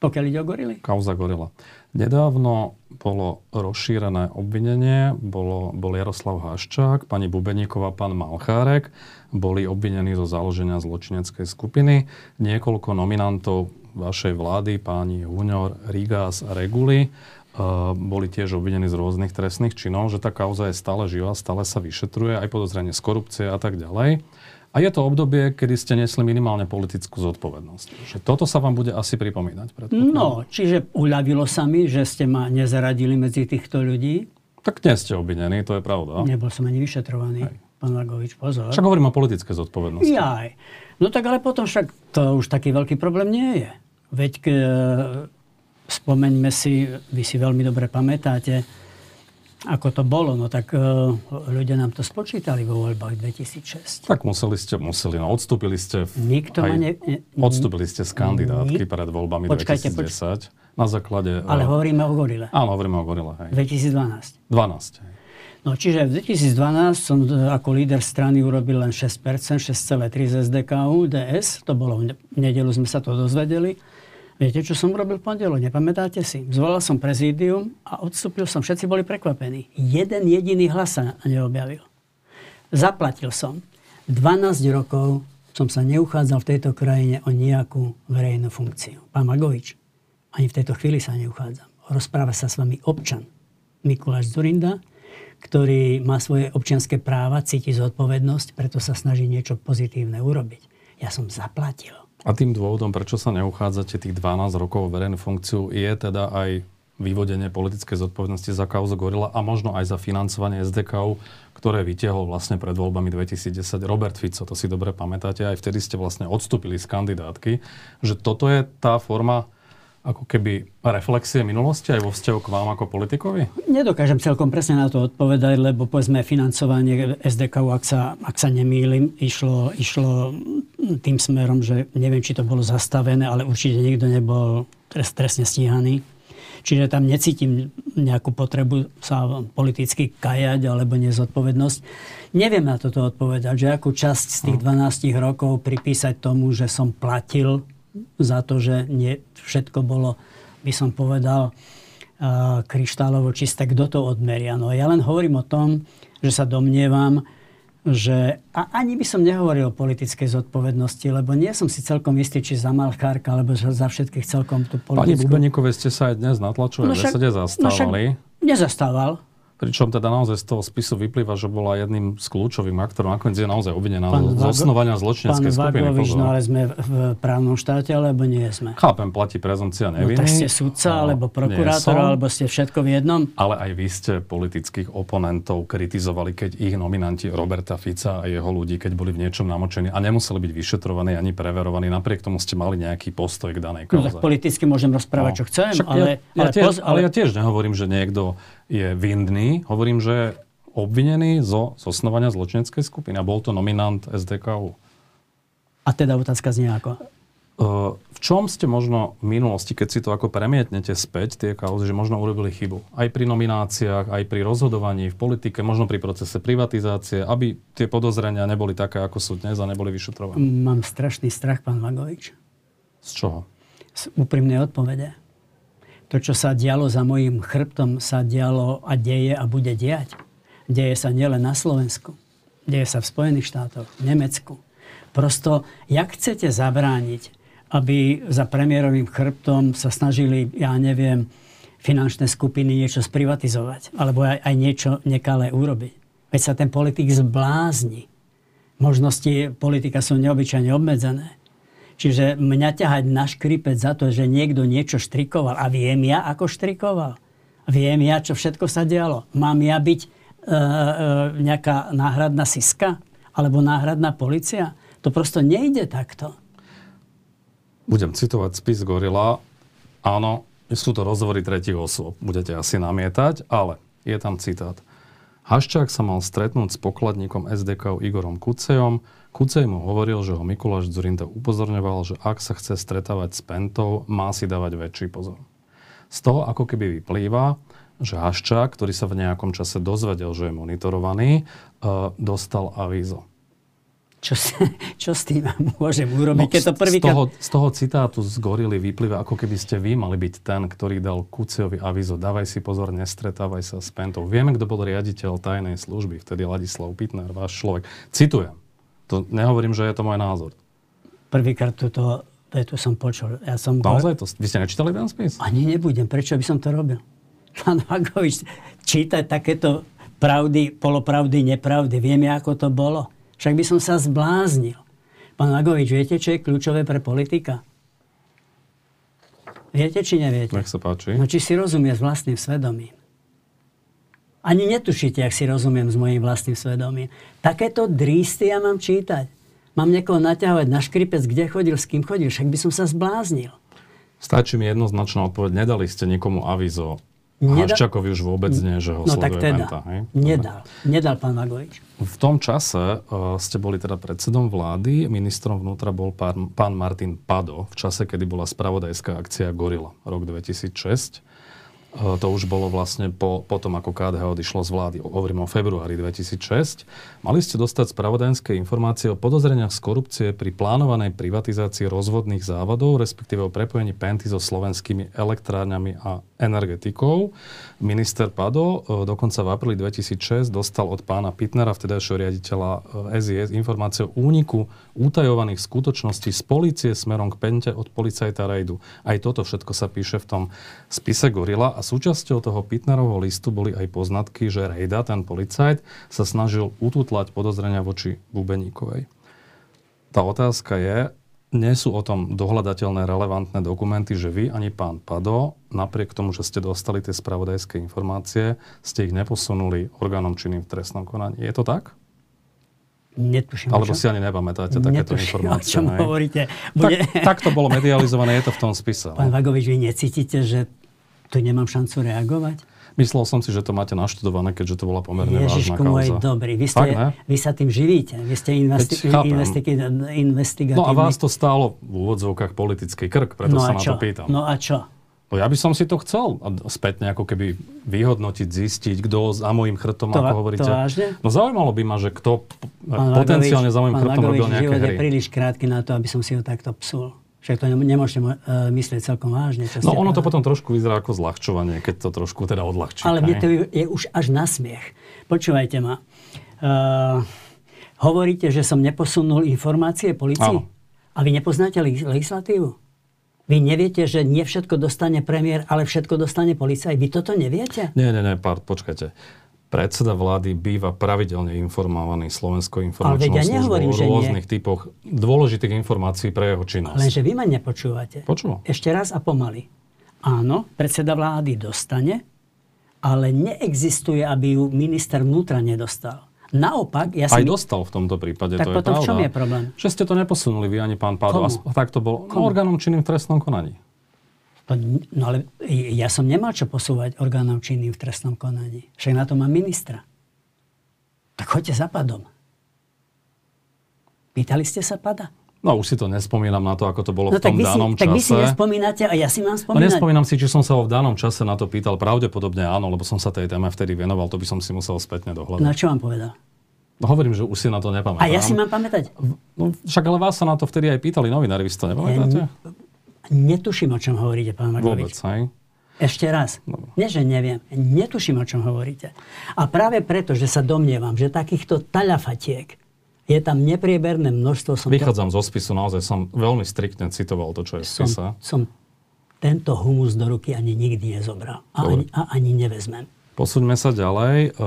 Pokiaľ ide o gorily? Kauza gorila. Nedávno bolo rozšírené obvinenie, bolo, bol Jaroslav Haščák, pani Bubeníková, pán Malchárek, boli obvinení zo založenia zločineckej skupiny. Niekoľko nominantov vašej vlády, páni Huňor, Rigas a Reguli, eh, boli tiež obvinení z rôznych trestných činov, že tá kauza je stále živá, stále sa vyšetruje, aj podozrenie z korupcie a tak ďalej. A je to obdobie, kedy ste nesli minimálne politickú zodpovednosť. Že toto sa vám bude asi pripomínať. No, čiže uľavilo sa mi, že ste ma nezaradili medzi týchto ľudí. Tak nie ste obvinení, to je pravda. Nebol som ani vyšetrovaný. Aj. Pán Lagovič, pozor. Však hovorím o politické zodpovednosti. Jaj. No tak ale potom však to už taký veľký problém nie je. Veď k, spomeňme si, vy si veľmi dobre pamätáte, ako to bolo, no tak uh, ľudia nám to spočítali vo voľbách 2006. Tak museli ste, museli, no odstúpili ste. V, Nikto aj, ne, ne, odstúpili ste z kandidátky nik, pred voľbami počkajte, 2010. Poč- na základe... Ale uh, hovoríme o Gorile. Áno, hovoríme o Gorile. Hej. 2012. 12. Hej. No čiže v 2012 som ako líder strany urobil len 6%, 6,3 z SDKU, DS, to bolo v nedelu sme sa to dozvedeli. Viete, čo som urobil v pondelok? Nepamätáte si? Zvolal som prezídium a odstúpil som. Všetci boli prekvapení. Jeden jediný hlas sa neobjavil. Zaplatil som. 12 rokov som sa neuchádzal v tejto krajine o nejakú verejnú funkciu. Pán Magovič, ani v tejto chvíli sa neuchádzam. Rozpráva sa s vami občan Mikuláš Zurinda, ktorý má svoje občianské práva, cíti zodpovednosť, preto sa snaží niečo pozitívne urobiť. Ja som zaplatil. A tým dôvodom, prečo sa neuchádzate tých 12 rokov verejnú funkciu, je teda aj vyvodenie politickej zodpovednosti za kauzu Gorila a možno aj za financovanie SDK, ktoré vytiahol vlastne pred voľbami 2010 Robert Fico. To si dobre pamätáte. Aj vtedy ste vlastne odstúpili z kandidátky. Že toto je tá forma ako keby reflexie minulosti aj vo vzťahu k vám ako politikovi? Nedokážem celkom presne na to odpovedať, lebo povedzme financovanie SDK, ak sa, ak sa nemýlim, išlo, išlo tým smerom, že neviem, či to bolo zastavené, ale určite nikto nebol trest, trestne stíhaný. Čiže tam necítim nejakú potrebu sa politicky kajať alebo nezodpovednosť. Neviem na toto odpovedať, že akú časť z tých 12 hm. rokov pripísať tomu, že som platil za to, že nie, všetko bolo, by som povedal, kryštálovo čisté. Kto to odmeria? No ja len hovorím o tom, že sa domnievam, že a ani by som nehovoril o politickej zodpovednosti, lebo nie som si celkom istý, či za Malchárka, alebo za všetkých celkom tú politickú... Pani Bubeníkovej ste sa aj dnes na tlačovej no však, zastávali. No však nezastával. Pričom teda naozaj z toho spisu vyplýva, že bola jedným z kľúčovým aktorom. Nakoniec je naozaj obvinená z osnovania zločineckej skupiny. Pán Vagovič, no ale sme v právnom štáte, alebo nie sme? Chápem, platí prezumcia neviny. No tak ste sudca, no, alebo prokurátor, alebo ste všetko v jednom? Ale aj vy ste politických oponentov kritizovali, keď ich nominanti Roberta Fica a jeho ľudí, keď boli v niečom namočení a nemuseli byť vyšetrovaní ani preverovaní, napriek tomu ste mali nejaký postoj k danej kauze. No tak politicky môžem rozprávať, no. čo chcem, Však ale, ja, ja ale, tiež, ale ja tiež nehovorím, že niekto je vinný. Hovorím, že obvinený zo zosnovania zločineckej skupiny. A bol to nominant SDKU. A teda otázka znie ako? V čom ste možno v minulosti, keď si to ako premietnete späť, tie kauzy, že možno urobili chybu? Aj pri nomináciách, aj pri rozhodovaní v politike, možno pri procese privatizácie, aby tie podozrenia neboli také, ako sú dnes a neboli vyšetrované? Mám strašný strach, pán Vagovič. Z čoho? Z úprimnej odpovede to, čo sa dialo za mojim chrbtom, sa dialo a deje a bude diať. Deje sa nielen na Slovensku. Deje sa v Spojených štátoch, v Nemecku. Prosto, jak chcete zabrániť, aby za premiérovým chrbtom sa snažili, ja neviem, finančné skupiny niečo sprivatizovať, alebo aj, aj niečo nekalé urobiť. Veď sa ten politik zblázni. Možnosti politika sú neobyčajne obmedzené. Čiže mňa ťahať na škripec za to, že niekto niečo štrikoval. A viem ja, ako štrikoval. Viem ja, čo všetko sa dialo. Mám ja byť e, e, nejaká náhradná siska? Alebo náhradná policia? To prosto nejde takto. Budem citovať spis Gorila. Áno, sú to rozhovory tretich osôb. Budete asi namietať, ale je tam citát. Haščák sa mal stretnúť s pokladníkom SDK Igorom Kucejom, Kucej mu hovoril, že ho Mikuláš Zurinda upozorňoval, že ak sa chce stretávať s Pentou, má si dávať väčší pozor. Z toho ako keby vyplýva, že Haščák, ktorý sa v nejakom čase dozvedel, že je monitorovaný, e, dostal avízo. Čo, čo s tým môžem urobiť, no, keď to prvý... Z toho, z toho citátu z Gorily vyplýva, ako keby ste vy mali byť ten, ktorý dal Kucejovi avízo. Dávaj si pozor, nestretávaj sa s Pentou. Vieme, kto bol riaditeľ tajnej služby, vtedy Ladislav Pitner, váš človek. Citujem. To nehovorím, že je to môj názor. Prvýkrát túto vetu som počul. Ja som Naozaj to? Vy ste nečítali ten spis? Ani nebudem. Prečo by som to robil? Pán Vagovič, čítať takéto pravdy, polopravdy, nepravdy. Vieme, ako to bolo. Však by som sa zbláznil. Pán Vagovič, viete, čo je kľúčové pre politika? Viete, či neviete? Nech sa páči. No, či si rozumie s vlastným svedomím. Ani netušíte, ak si rozumiem s mojim vlastným svedomím. Takéto drísty ja mám čítať. Mám niekoho naťahovať na škripec, kde chodil, s kým chodil. Však by som sa zbláznil. Stačí mi jednoznačná odpoveď. Nedali ste nikomu avizo. Nedal... Haščakovi už vôbec nie, že ho no, tak teda. Penta, hej? Nedal. Nedal pán Vagovič. V tom čase uh, ste boli teda predsedom vlády, ministrom vnútra bol pán, pán Martin Pado v čase, kedy bola spravodajská akcia Gorila, rok 2006. To už bolo vlastne po, po tom, ako KDH odišlo z vlády. Hovorím o februári 2006. Mali ste dostať spravodajské informácie o podozreniach z korupcie pri plánovanej privatizácii rozvodných závadov, respektíve o prepojení Penty so slovenskými elektrárňami a energetikou. Minister Pado eh, dokonca v apríli 2006 dostal od pána Pitnera, vtedajšieho riaditeľa SIS, eh, informácie o úniku utajovaných skutočností z policie smerom k Pente od policajta Rejdu. Aj toto všetko sa píše v tom spise Gorila a súčasťou toho Pitnerovho listu boli aj poznatky, že Rejda, ten policajt, sa snažil ututlať podozrenia voči Bubeníkovej. Tá otázka je, nie sú o tom dohľadateľné relevantné dokumenty, že vy ani pán Pado, napriek tomu, že ste dostali tie spravodajské informácie, ste ich neposunuli orgánom činným v trestnom konaní. Je to tak? Netuším. Alebo si ani nepamätáte takéto Netuším, informácie. o čom hovoríte. Bude... Tak, tak to bolo medializované, je to v tom spise. Pán no? Vagovič, vy necítite, že tu nemám šancu reagovať? Myslel som si, že to máte naštudované, keďže to bola pomerne Ježišku vážna môj kauza. dobrý, vy, ste, Tak, vy sa tým živíte. Vy ste investi- Veď chápem. investi- investigatívny. No a vás to stálo v úvodzovkách politický krk, preto no sa na to pýtam. No a čo? No ja by som si to chcel spätne ako keby vyhodnotiť, zistiť, kto za môjim chrbtom, To ako hovoríte. to vážne? No zaujímalo by ma, že kto Pán potenciálne Vagovič- za môjim pán chrbtom Vagovič, robil nejaké život je hry. príliš krátky na to, aby som si ho takto psul. Však to ne- nemôžete uh, myslieť celkom vážne. Čo No ono to potom trošku vyzerá ako zľahčovanie, keď to trošku teda odľahčí. Ale mne to je už až na smiech. Počúvajte ma. Uh, hovoríte, že som neposunul informácie policii? Áno. A vy nepoznáte leg- legislatívu? Vy neviete, že nie všetko dostane premiér, ale všetko dostane policaj? Vy toto neviete? Nie, nie, nie, pár, počkajte. Predseda vlády býva pravidelne informovaný Slovenskou informačnou ja nehovorím, o že nie. rôznych typoch dôležitých informácií pre jeho činnosť. Lenže vy ma nepočúvate. Počúvam. Ešte raz a pomaly. Áno, predseda vlády dostane, ale neexistuje, aby ju minister vnútra nedostal. Naopak, ja Aj si... dostal v tomto prípade, Tak to potom je v čom je problém? Že ste to neposunuli vy ani pán Pádo. Komu? A tak to bolo no, Komu? orgánom činným v trestnom konaní. To, no ale ja som nemal čo posúvať orgánom činným v trestnom konaní. Však na to mám ministra. Tak choďte za padom. Pýtali ste sa pada? No už si to nespomínam na to, ako to bolo No v tak tom vy, si, danom tak vy si čase. nespomínate a ja si mám No spomínať. nespomínam si, či som sa ho v danom čase na to pýtal. Pravdepodobne áno, lebo som sa tej téme vtedy venoval. To by som si musel spätne dohľadať. No čo vám povedal? No, hovorím, že už si na to nepamätám. A ja si mám pamätať? No, však ale vás sa na to vtedy aj pýtali novinári, vy si to nepamätáte? Netuším, o čom hovoríte, pán Vôbec, hej? Ešte raz. No. Nie, že neviem. Netuším, o čom hovoríte. A práve preto, že sa domnievam, že takýchto taľafatiek je tam neprieberné množstvo. Som, to, Vychádzam zo spisu, naozaj som veľmi striktne citoval to, čo je v spise. som, som tento humus do ruky ani nikdy nezobral. A Dobre. ani, a ani nevezmem. Posúďme sa ďalej. E,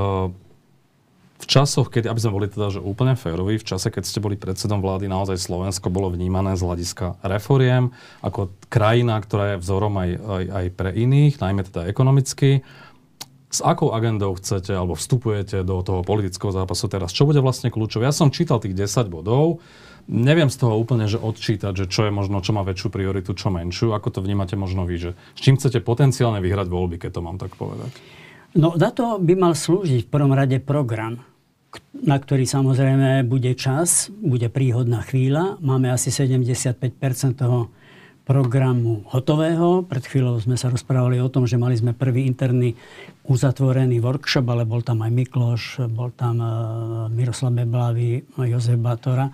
V časoch, keď, aby sme boli teda že úplne féroví, v čase, keď ste boli predsedom vlády, naozaj Slovensko bolo vnímané z hľadiska reforiem ako krajina, ktorá je vzorom aj, aj, aj pre iných, najmä teda ekonomicky. S akou agendou chcete alebo vstupujete do toho politického zápasu teraz? Čo bude vlastne kľúčové? Ja som čítal tých 10 bodov. Neviem z toho úplne, že odčítať, že čo je možno, čo má väčšiu prioritu, čo menšiu. Ako to vnímate možno vy, že s čím chcete potenciálne vyhrať voľby, keď to mám tak povedať? No na to by mal slúžiť v prvom rade program, na ktorý samozrejme bude čas, bude príhodná chvíľa. Máme asi 75% toho programu hotového. Pred chvíľou sme sa rozprávali o tom, že mali sme prvý interný uzatvorený workshop, ale bol tam aj Mikloš, bol tam e, Miroslav Beblavý, Jozef Batora.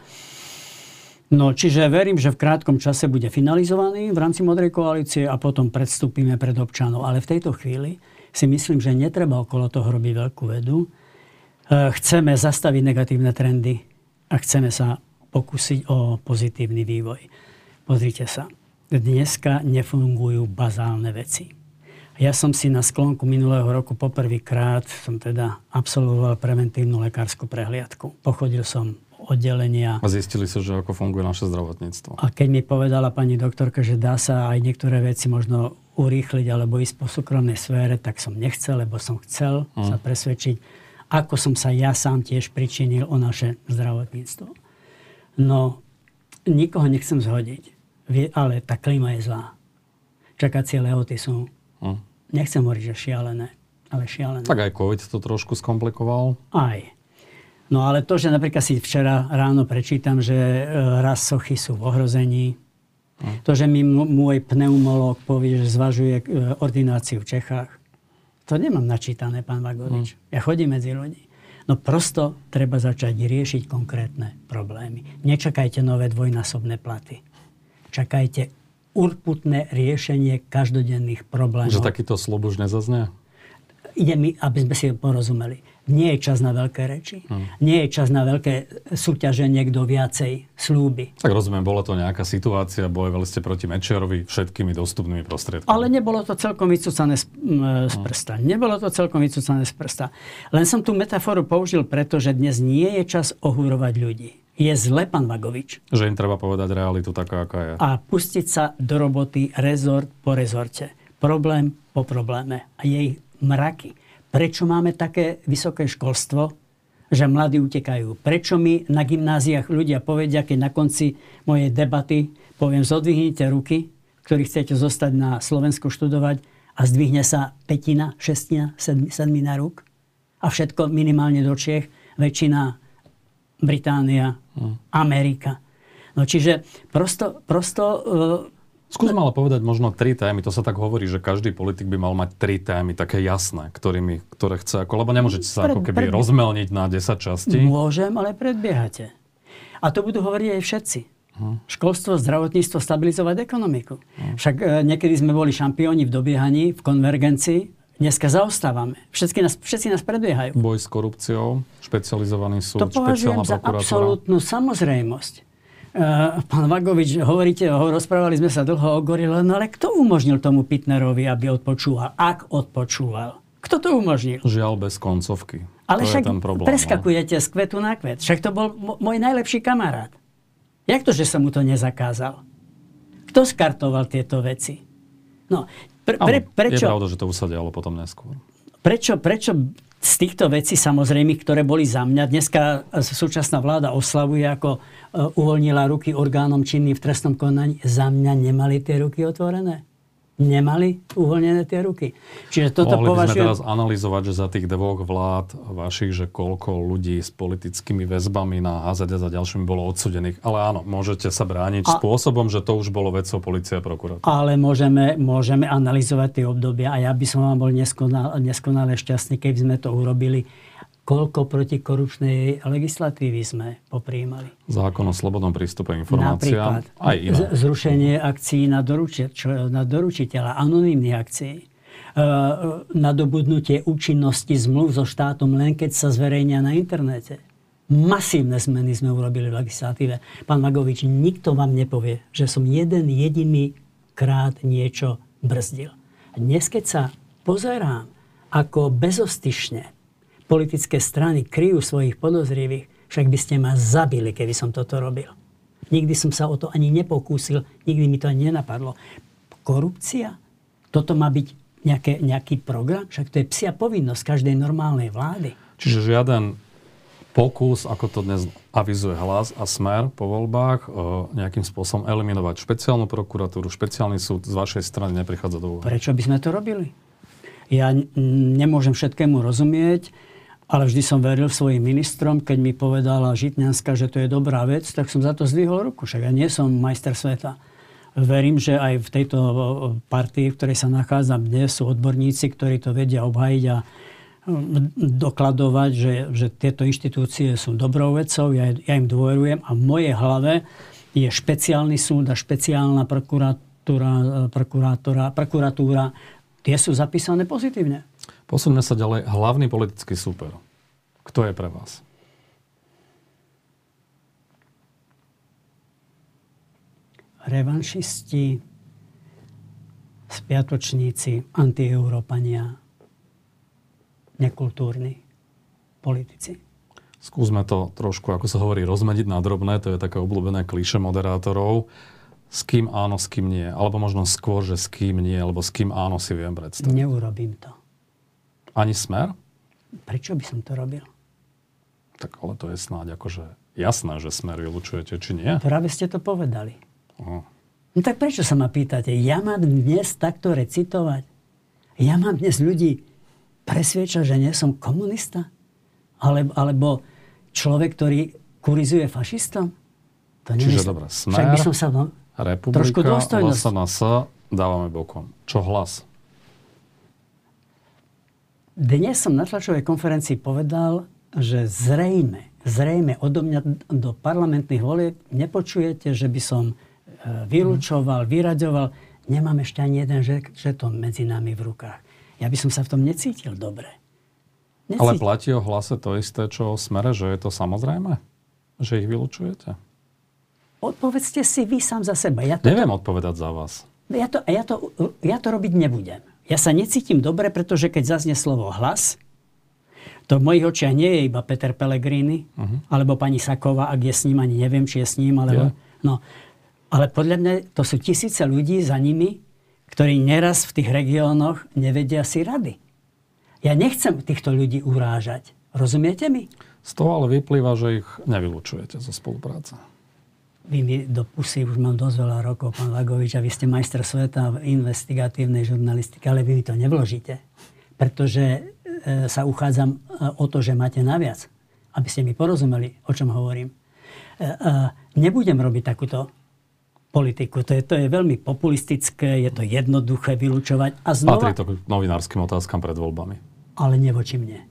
No, čiže verím, že v krátkom čase bude finalizovaný v rámci Modrej koalície a potom predstúpime pred občanov. Ale v tejto chvíli si myslím, že netreba okolo toho robiť veľkú vedu. E, Chceme zastaviť negatívne trendy a chceme sa pokúsiť o pozitívny vývoj. Pozrite sa. Dneska nefungujú bazálne veci. Ja som si na sklonku minulého roku poprvýkrát som teda absolvoval preventívnu lekárskú prehliadku. Pochodil som oddelenia A zistili sa, že ako funguje naše zdravotníctvo. a keď mi povedala pani doktorka, že dá sa aj niektoré veci možno urýchliť alebo ísť po súkromnej sfére, tak som nechcel, lebo som chcel Hm. sa presvedčiť, ako som sa ja sám tiež pričinil o naše zdravotníctvo. No, nikoho nechcem zhodiť, ale tá klíma je zlá. Čakacie lehoty sú, Hm. nechcem hovoriť, že šialené, ale šialené. Tak aj COVID to trošku skomplikoval. Aj. No ale to, že napríklad si včera ráno prečítam, že e, raz sochy sú v ohrození, to, že mi môj pneumolog povie, že zvažuje e, ordináciu v Čechách, to nemám načítané, pán Vagovič. Ja chodím medzi ľudí. No prosto treba začať riešiť konkrétne problémy. Nečakajte nové dvojnásobné platy. Čakajte urputné riešenie každodenných problémov. Že takýto slub už nezaznie? ide mi, aby sme si porozumeli. Nie je čas na veľké reči. Hm. Nie je čas na veľké súťaženie, kto viacej slúby. Tak rozumiem, bola to nejaká situácia, bojovali ste proti Mečiarovi všetkými dostupnými prostriedkami. Ale nebolo to celkom vycúcané z, z prsta. Nebolo to celkom vycúcané z prsta. Len som tú metaforu použil preto, že dnes nie je čas ohúrovať ľudí. Je zle, pán Vagovič. Že im treba povedať realitu taká, aká je. A pustiť sa do roboty rezort po rezorte. Problém po probléme. A je ich mraky. Prečo máme také vysoké školstvo, že mladí utekajú? Prečo mi na gymnáziách ľudia povedia, keď na konci mojej debaty poviem, zodvihnite ruky, ktorí chcete zostať na Slovensku študovať a zdvihne sa petina, šestina, sedmina rúk a všetko minimálne do Čech, väčšina Británia, hmm. Amerika. No čiže prosto, prosto uh, Skús ale povedať možno tri témy. To sa tak hovorí, že každý politik by mal mať tri témy, také jasné, ktorými, ktoré chce. Ako, lebo nemôžete sa Pred, ako keby pred... rozmelniť na 10 častí. Môžem, ale predbiehate. A to budú hovoriť aj všetci. Hm. Školstvo, zdravotníctvo, stabilizovať ekonomiku. Hm. Však e, niekedy sme boli šampióni v dobiehaní, v konvergencii. Dneska zaostávame. Všetci nás, všetci nás predbiehajú. Boj s korupciou, špecializovaný súd, to považujem za absolútnu samozrejmosť. Uh, pán Vagovič, hovoríte, ho, rozprávali sme sa dlho o gorile, no ale kto umožnil tomu Pitnerovi, aby odpočúval? Ak odpočúval? Kto to umožnil? Žiaľ bez koncovky. Ale to však je ten problém, preskakujete no? z kvetu na kvet. Však to bol môj najlepší kamarát. Jak to, že som mu to nezakázal? Kto skartoval tieto veci? No, pre, pre, prečo... Je pravda, že to už sa dialo potom neskôr. Prečo, prečo z týchto vecí samozrejme, ktoré boli za mňa, dneska súčasná vláda oslavuje, ako e, uvoľnila ruky orgánom činným v trestnom konaní. Za mňa nemali tie ruky otvorené nemali uvoľnené tie ruky. Čiže toto Mohli považujem... sme teraz analyzovať, že za tých dvoch vlád vašich, že koľko ľudí s politickými väzbami na HZD za ďalšími bolo odsudených. Ale áno, môžete sa brániť a... spôsobom, že to už bolo vecou policia a prokuratúra. Ale môžeme, môžeme analyzovať tie obdobia a ja by som vám bol neskonale, neskonale šťastný, keby sme to urobili koľko protikorupčnej legislatívy sme popríjmali. Zákon o slobodnom prístupe informáciám. Napríklad aj iné. zrušenie akcií na, doruči, na doručiteľa, anonimných akcií. E, nadobudnutie účinnosti zmluv so štátom len keď sa zverejnia na internete. Masívne zmeny sme urobili v legislatíve. Pán Magovič, nikto vám nepovie, že som jeden jediný krát niečo brzdil. Dnes, keď sa pozerám, ako bezostyšne politické strany kryjú svojich podozrivých, však by ste ma zabili, keby som toto robil. Nikdy som sa o to ani nepokúsil, nikdy mi to ani nenapadlo. Korupcia? Toto má byť nejaké, nejaký program? Však to je psia povinnosť každej normálnej vlády. Čiže žiaden pokus, ako to dnes avizuje hlas a smer po voľbách, e, nejakým spôsobom eliminovať špeciálnu prokuratúru, špeciálny súd z vašej strany neprichádza do úvahy. Prečo by sme to robili? Ja nemôžem všetkému rozumieť ale vždy som veril svojim ministrom, keď mi povedala Žitňanská, že to je dobrá vec, tak som za to zdvihol ruku. Však ja nie som majster sveta. Verím, že aj v tejto partii, v ktorej sa nachádzam dnes, sú odborníci, ktorí to vedia obhajiť a dokladovať, že, že tieto inštitúcie sú dobrou vecou, ja, ja im dôverujem a v mojej hlave je špeciálny súd a špeciálna prokuratúra, prokuratúra, prokuratúra tie sú zapísané pozitívne. Posuňme sa ďalej. Hlavný politický súper. Kto je pre vás? Revanšisti, spiatočníci, antieurópania, nekultúrni politici. Skúsme to trošku, ako sa hovorí, rozmediť na drobné. To je také obľúbené klíše moderátorov. S kým áno, s kým nie. Alebo možno skôr, že s kým nie, alebo s kým áno si viem predstaviť. Neurobím to. Ani smer? Prečo by som to robil? Tak ale to je snáď akože jasné, že smer vylučujete, či nie? Práve ste to povedali. Uh. No tak prečo sa ma pýtate? Ja mám dnes takto recitovať? Ja mám dnes ľudí presviečať, že nie som komunista? Ale, alebo človek, ktorý kurizuje fašistom? To Čiže dobré, smer, Však by som sa no, republika, trošku dôstojnosť. SNS dávame bokom. Čo hlas? Dnes som na tlačovej konferencii povedal, že zrejme, zrejme odo mňa do parlamentných volieb nepočujete, že by som e, vylúčoval, vyraďoval. Nemám ešte ani jeden žeton medzi nami v rukách. Ja by som sa v tom necítil dobre. Necítil. Ale platí o hlase to isté, čo o smere, že je to samozrejme? Že ich vylúčujete? Odpovedzte si vy sám za seba. Ja to, Neviem odpovedať za vás. Ja to, ja, to, ja to robiť nebudem. Ja sa necítim dobre, pretože keď zaznie slovo hlas, to v mojich očiach nie je iba Peter Pellegrini, uh-huh. alebo pani Saková, ak je s ním, ani neviem, či je s ním, alebo... Yeah. No, ale podľa mňa to sú tisíce ľudí za nimi, ktorí neraz v tých regiónoch nevedia si rady. Ja nechcem týchto ľudí urážať. Rozumiete mi? Z toho ale vyplýva, že ich nevylučujete zo spolupráce. Vy mi do pusy už mám dosť veľa rokov, pán Vagovič, a vy ste majster sveta v investigatívnej žurnalistike, ale vy mi to nevložíte. Pretože e, sa uchádzam e, o to, že máte naviac. Aby ste mi porozumeli, o čom hovorím. E, nebudem robiť takúto politiku. To je, to je veľmi populistické, je to jednoduché vylúčovať. A znova... Patrí to k novinárskym otázkam pred voľbami. Ale nevoči mne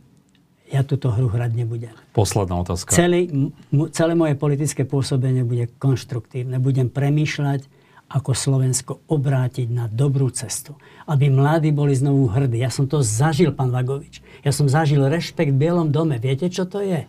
ja túto hru hrať nebudem. Posledná otázka. Celé, celé moje politické pôsobenie bude konštruktívne. Budem premýšľať, ako Slovensko obrátiť na dobrú cestu. Aby mladí boli znovu hrdí. Ja som to zažil, pán Vagovič. Ja som zažil rešpekt v Bielom dome. Viete, čo to je?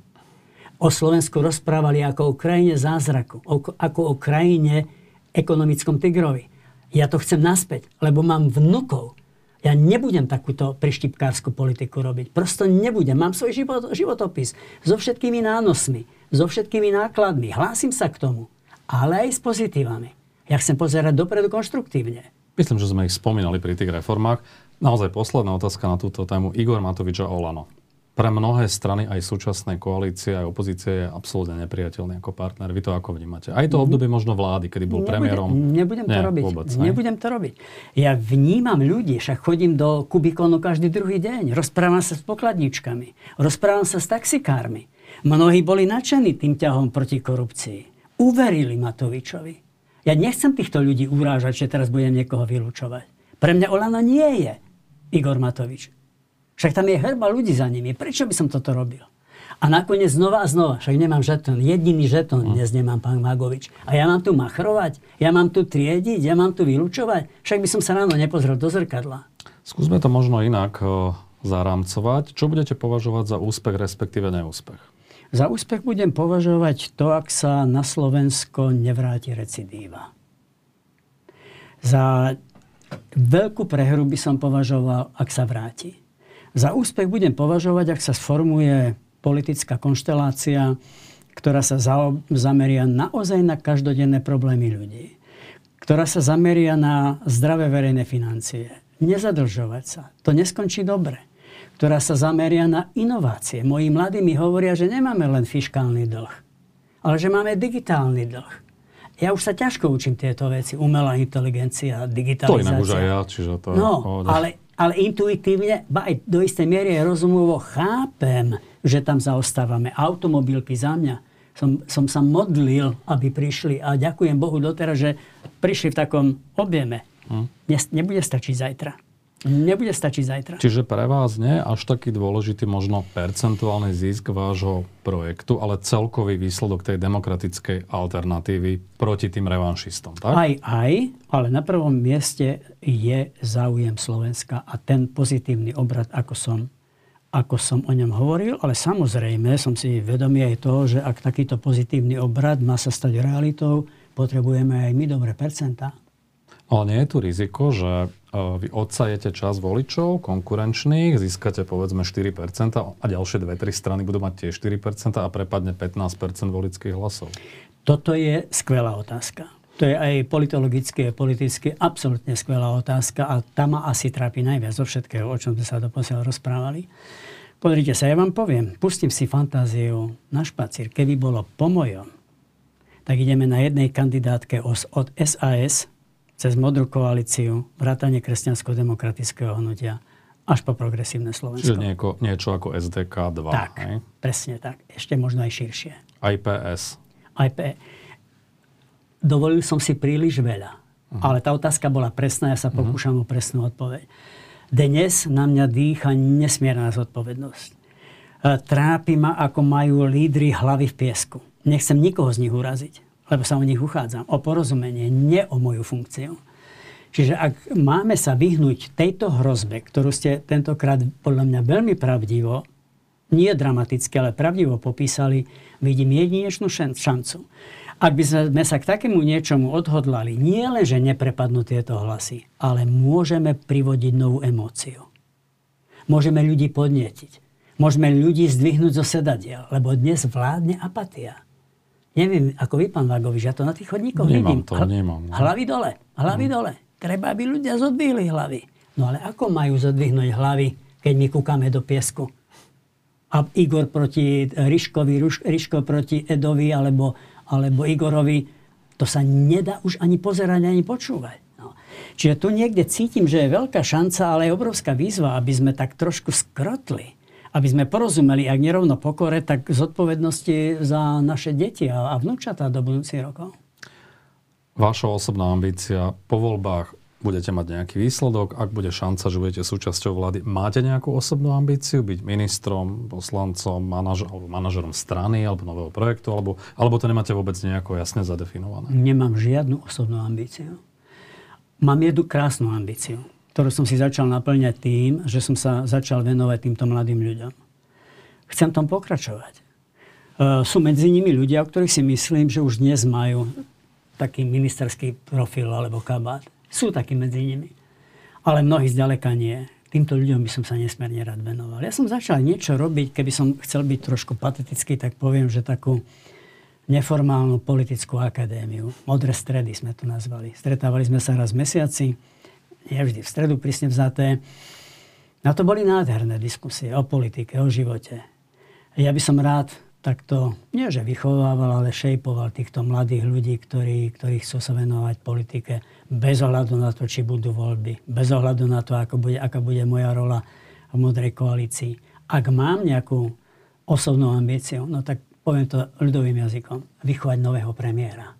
O Slovensku rozprávali ako o krajine zázraku. ako o krajine ekonomickom tigrovi. Ja to chcem naspäť, lebo mám vnukov, ja nebudem takúto prištipkárskú politiku robiť. Prosto nebudem. Mám svoj život, životopis so všetkými nánosmi, so všetkými nákladmi. Hlásim sa k tomu. Ale aj s pozitívami. Ja chcem pozerať dopredu konštruktívne. Myslím, že sme ich spomínali pri tých reformách. Naozaj posledná otázka na túto tému. Igor Matovič a Olano pre mnohé strany aj súčasnej koalície, aj opozície je absolútne nepriateľný ako partner. Vy to ako vnímate? Aj to mhm. obdobie možno vlády, kedy bol nebudem, premiérom. Nebudem to Nie, robiť. Vôbec, nebudem to robiť. Ja vnímam ľudí, však chodím do Kubikonu každý druhý deň. Rozprávam sa s pokladničkami. Rozprávam sa s taxikármi. Mnohí boli nadšení tým ťahom proti korupcii. Uverili Matovičovi. Ja nechcem týchto ľudí urážať, že teraz budem niekoho vylúčovať. Pre mňa Olano nie je Igor Matovič. Však tam je hrba ľudí za nimi. Prečo by som toto robil? A nakoniec znova a znova, však nemám žetón, jediný žetón hm. dnes nemám, pán Magovič. A ja mám tu machrovať, ja mám tu triediť, ja mám tu vylúčovať. Však by som sa ráno nepozrel do zrkadla. Skúsme to možno inak uh, zarámcovať. Čo budete považovať za úspech, respektíve neúspech? Za úspech budem považovať to, ak sa na Slovensko nevráti recidíva. Za veľkú prehru by som považoval, ak sa vráti. Za úspech budem považovať, ak sa sformuje politická konštelácia, ktorá sa zameria naozaj na každodenné problémy ľudí. Ktorá sa zameria na zdravé verejné financie. Nezadlžovať sa. To neskončí dobre. Ktorá sa zameria na inovácie. Moji mladí mi hovoria, že nemáme len fiskálny dlh, ale že máme digitálny dlh. Ja už sa ťažko učím tieto veci. Umelá inteligencia, digitalizácia. To inak už aj ja, čiže to. No, ale ale intuitívne, ba aj do istej miery rozumovo chápem, že tam zaostávame. Automobilky za mňa. Som, som sa modlil, aby prišli a ďakujem Bohu doteraz, že prišli v takom objeme. Hm. nebude stačiť zajtra. Nebude stačiť zajtra. Čiže pre vás nie až taký dôležitý možno percentuálny zisk vášho projektu, ale celkový výsledok tej demokratickej alternatívy proti tým revanšistom, tak? Aj, aj, ale na prvom mieste je záujem Slovenska a ten pozitívny obrad, ako som, ako som o ňom hovoril, ale samozrejme som si vedomý aj toho, že ak takýto pozitívny obrad má sa stať realitou, potrebujeme aj my dobré percentá. Ale nie je tu riziko, že vy odsajete čas voličov konkurenčných, získate povedzme 4% a ďalšie dve, tri strany budú mať tie 4% a prepadne 15% volických hlasov. Toto je skvelá otázka. To je aj politologicky a politicky absolútne skvelá otázka a tá ma asi trápi najviac zo všetkého, o čom sme sa doposiaľ rozprávali. Pozrite sa, ja vám poviem, pustím si fantáziu na špacír. Keby bolo po mojom, tak ideme na jednej kandidátke od SAS, cez modrú koalíciu, vrátanie kresťansko-demokratického hnutia, až po progresívne Slovensko. Čiže nieko, niečo ako SDK 2. Tak, hej? presne tak. Ešte možno aj širšie. IPS. IP. Dovolil som si príliš veľa. Uh-huh. Ale tá otázka bola presná, ja sa mhm. pokúšam uh-huh. o presnú odpoveď. Dnes na mňa dýcha nesmierna zodpovednosť. E, trápi ma, ako majú lídry hlavy v piesku. Nechcem nikoho z nich uraziť lebo sa o nich uchádzam, o porozumenie, nie o moju funkciu. Čiže ak máme sa vyhnúť tejto hrozbe, ktorú ste tentokrát podľa mňa veľmi pravdivo, nie dramaticky, ale pravdivo popísali, vidím jedinečnú šancu. Ak by sme sa k takému niečomu odhodlali, nie len, že neprepadnú tieto hlasy, ale môžeme privodiť novú emóciu. Môžeme ľudí podnietiť. Môžeme ľudí zdvihnúť zo sedadiel, lebo dnes vládne apatia. Neviem, ako vy, pán Vagovič, ja to na tých chodníkoch nemám vidím. To, nemám, no. Hlavy dole, hlavy no. dole. Treba, aby ľudia zodvihli hlavy. No ale ako majú zodvihnúť hlavy, keď my kúkame do piesku? A Igor proti Ryškovi, Ryško proti Edovi, alebo, alebo Igorovi To sa nedá už ani pozerať, ani počúvať. No. Čiže tu niekde cítim, že je veľká šanca, ale aj obrovská výzva, aby sme tak trošku skrotli. Aby sme porozumeli, ak nerovno pokore, tak zodpovednosti za naše deti a, a vnúčatá do budúcich rokov. Vaša osobná ambícia po voľbách budete mať nejaký výsledok, ak bude šanca, že budete súčasťou vlády, máte nejakú osobnú ambíciu byť ministrom, poslancom, manažer, alebo manažerom strany alebo nového projektu, alebo, alebo to nemáte vôbec nejako jasne zadefinované? Nemám žiadnu osobnú ambíciu. Mám jednu krásnu ambíciu, ktorú som si začal naplňať tým, že som sa začal venovať týmto mladým ľuďom. Chcem tom pokračovať. E, sú medzi nimi ľudia, o ktorých si myslím, že už dnes majú taký ministerský profil alebo kabát sú takí medzi nimi. Ale mnohí zďaleka nie. Týmto ľuďom by som sa nesmierne rád venoval. Ja som začal niečo robiť, keby som chcel byť trošku patetický, tak poviem, že takú neformálnu politickú akadémiu. Modré stredy sme to nazvali. Stretávali sme sa raz v mesiaci, nie vždy v stredu prísne vzaté. Na to boli nádherné diskusie o politike, o živote. Ja by som rád takto, nie že vychovával, ale šejpoval týchto mladých ľudí, ktorí, ktorí chcú sa venovať politike bez ohľadu na to, či budú voľby, bez ohľadu na to, ako bude, aká bude moja rola v modrej koalícii. Ak mám nejakú osobnú ambíciu, no tak poviem to ľudovým jazykom, vychovať nového premiéra.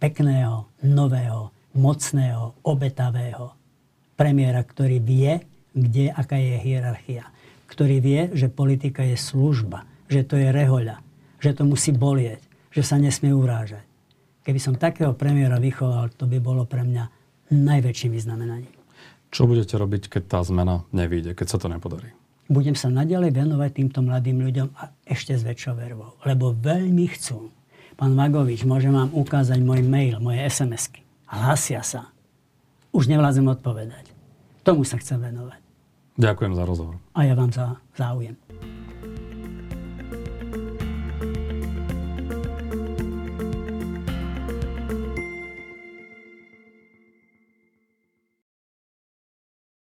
Pekného, nového, mocného, obetavého premiéra, ktorý vie, kde, aká je hierarchia. Ktorý vie, že politika je služba že to je rehoľa, že to musí bolieť, že sa nesmie urážať. Keby som takého premiéra vychoval, to by bolo pre mňa najväčším vyznamenaním. Čo budete robiť, keď tá zmena nevíde, keď sa to nepodarí? Budem sa naďalej venovať týmto mladým ľuďom a ešte s väčšou vervou, lebo veľmi chcú. Pán Vagovič, môžem vám ukázať môj mail, moje SMS-ky. Hlásia sa. Už nevládzem odpovedať. Tomu sa chcem venovať. Ďakujem za rozhovor. A ja vám za záujem.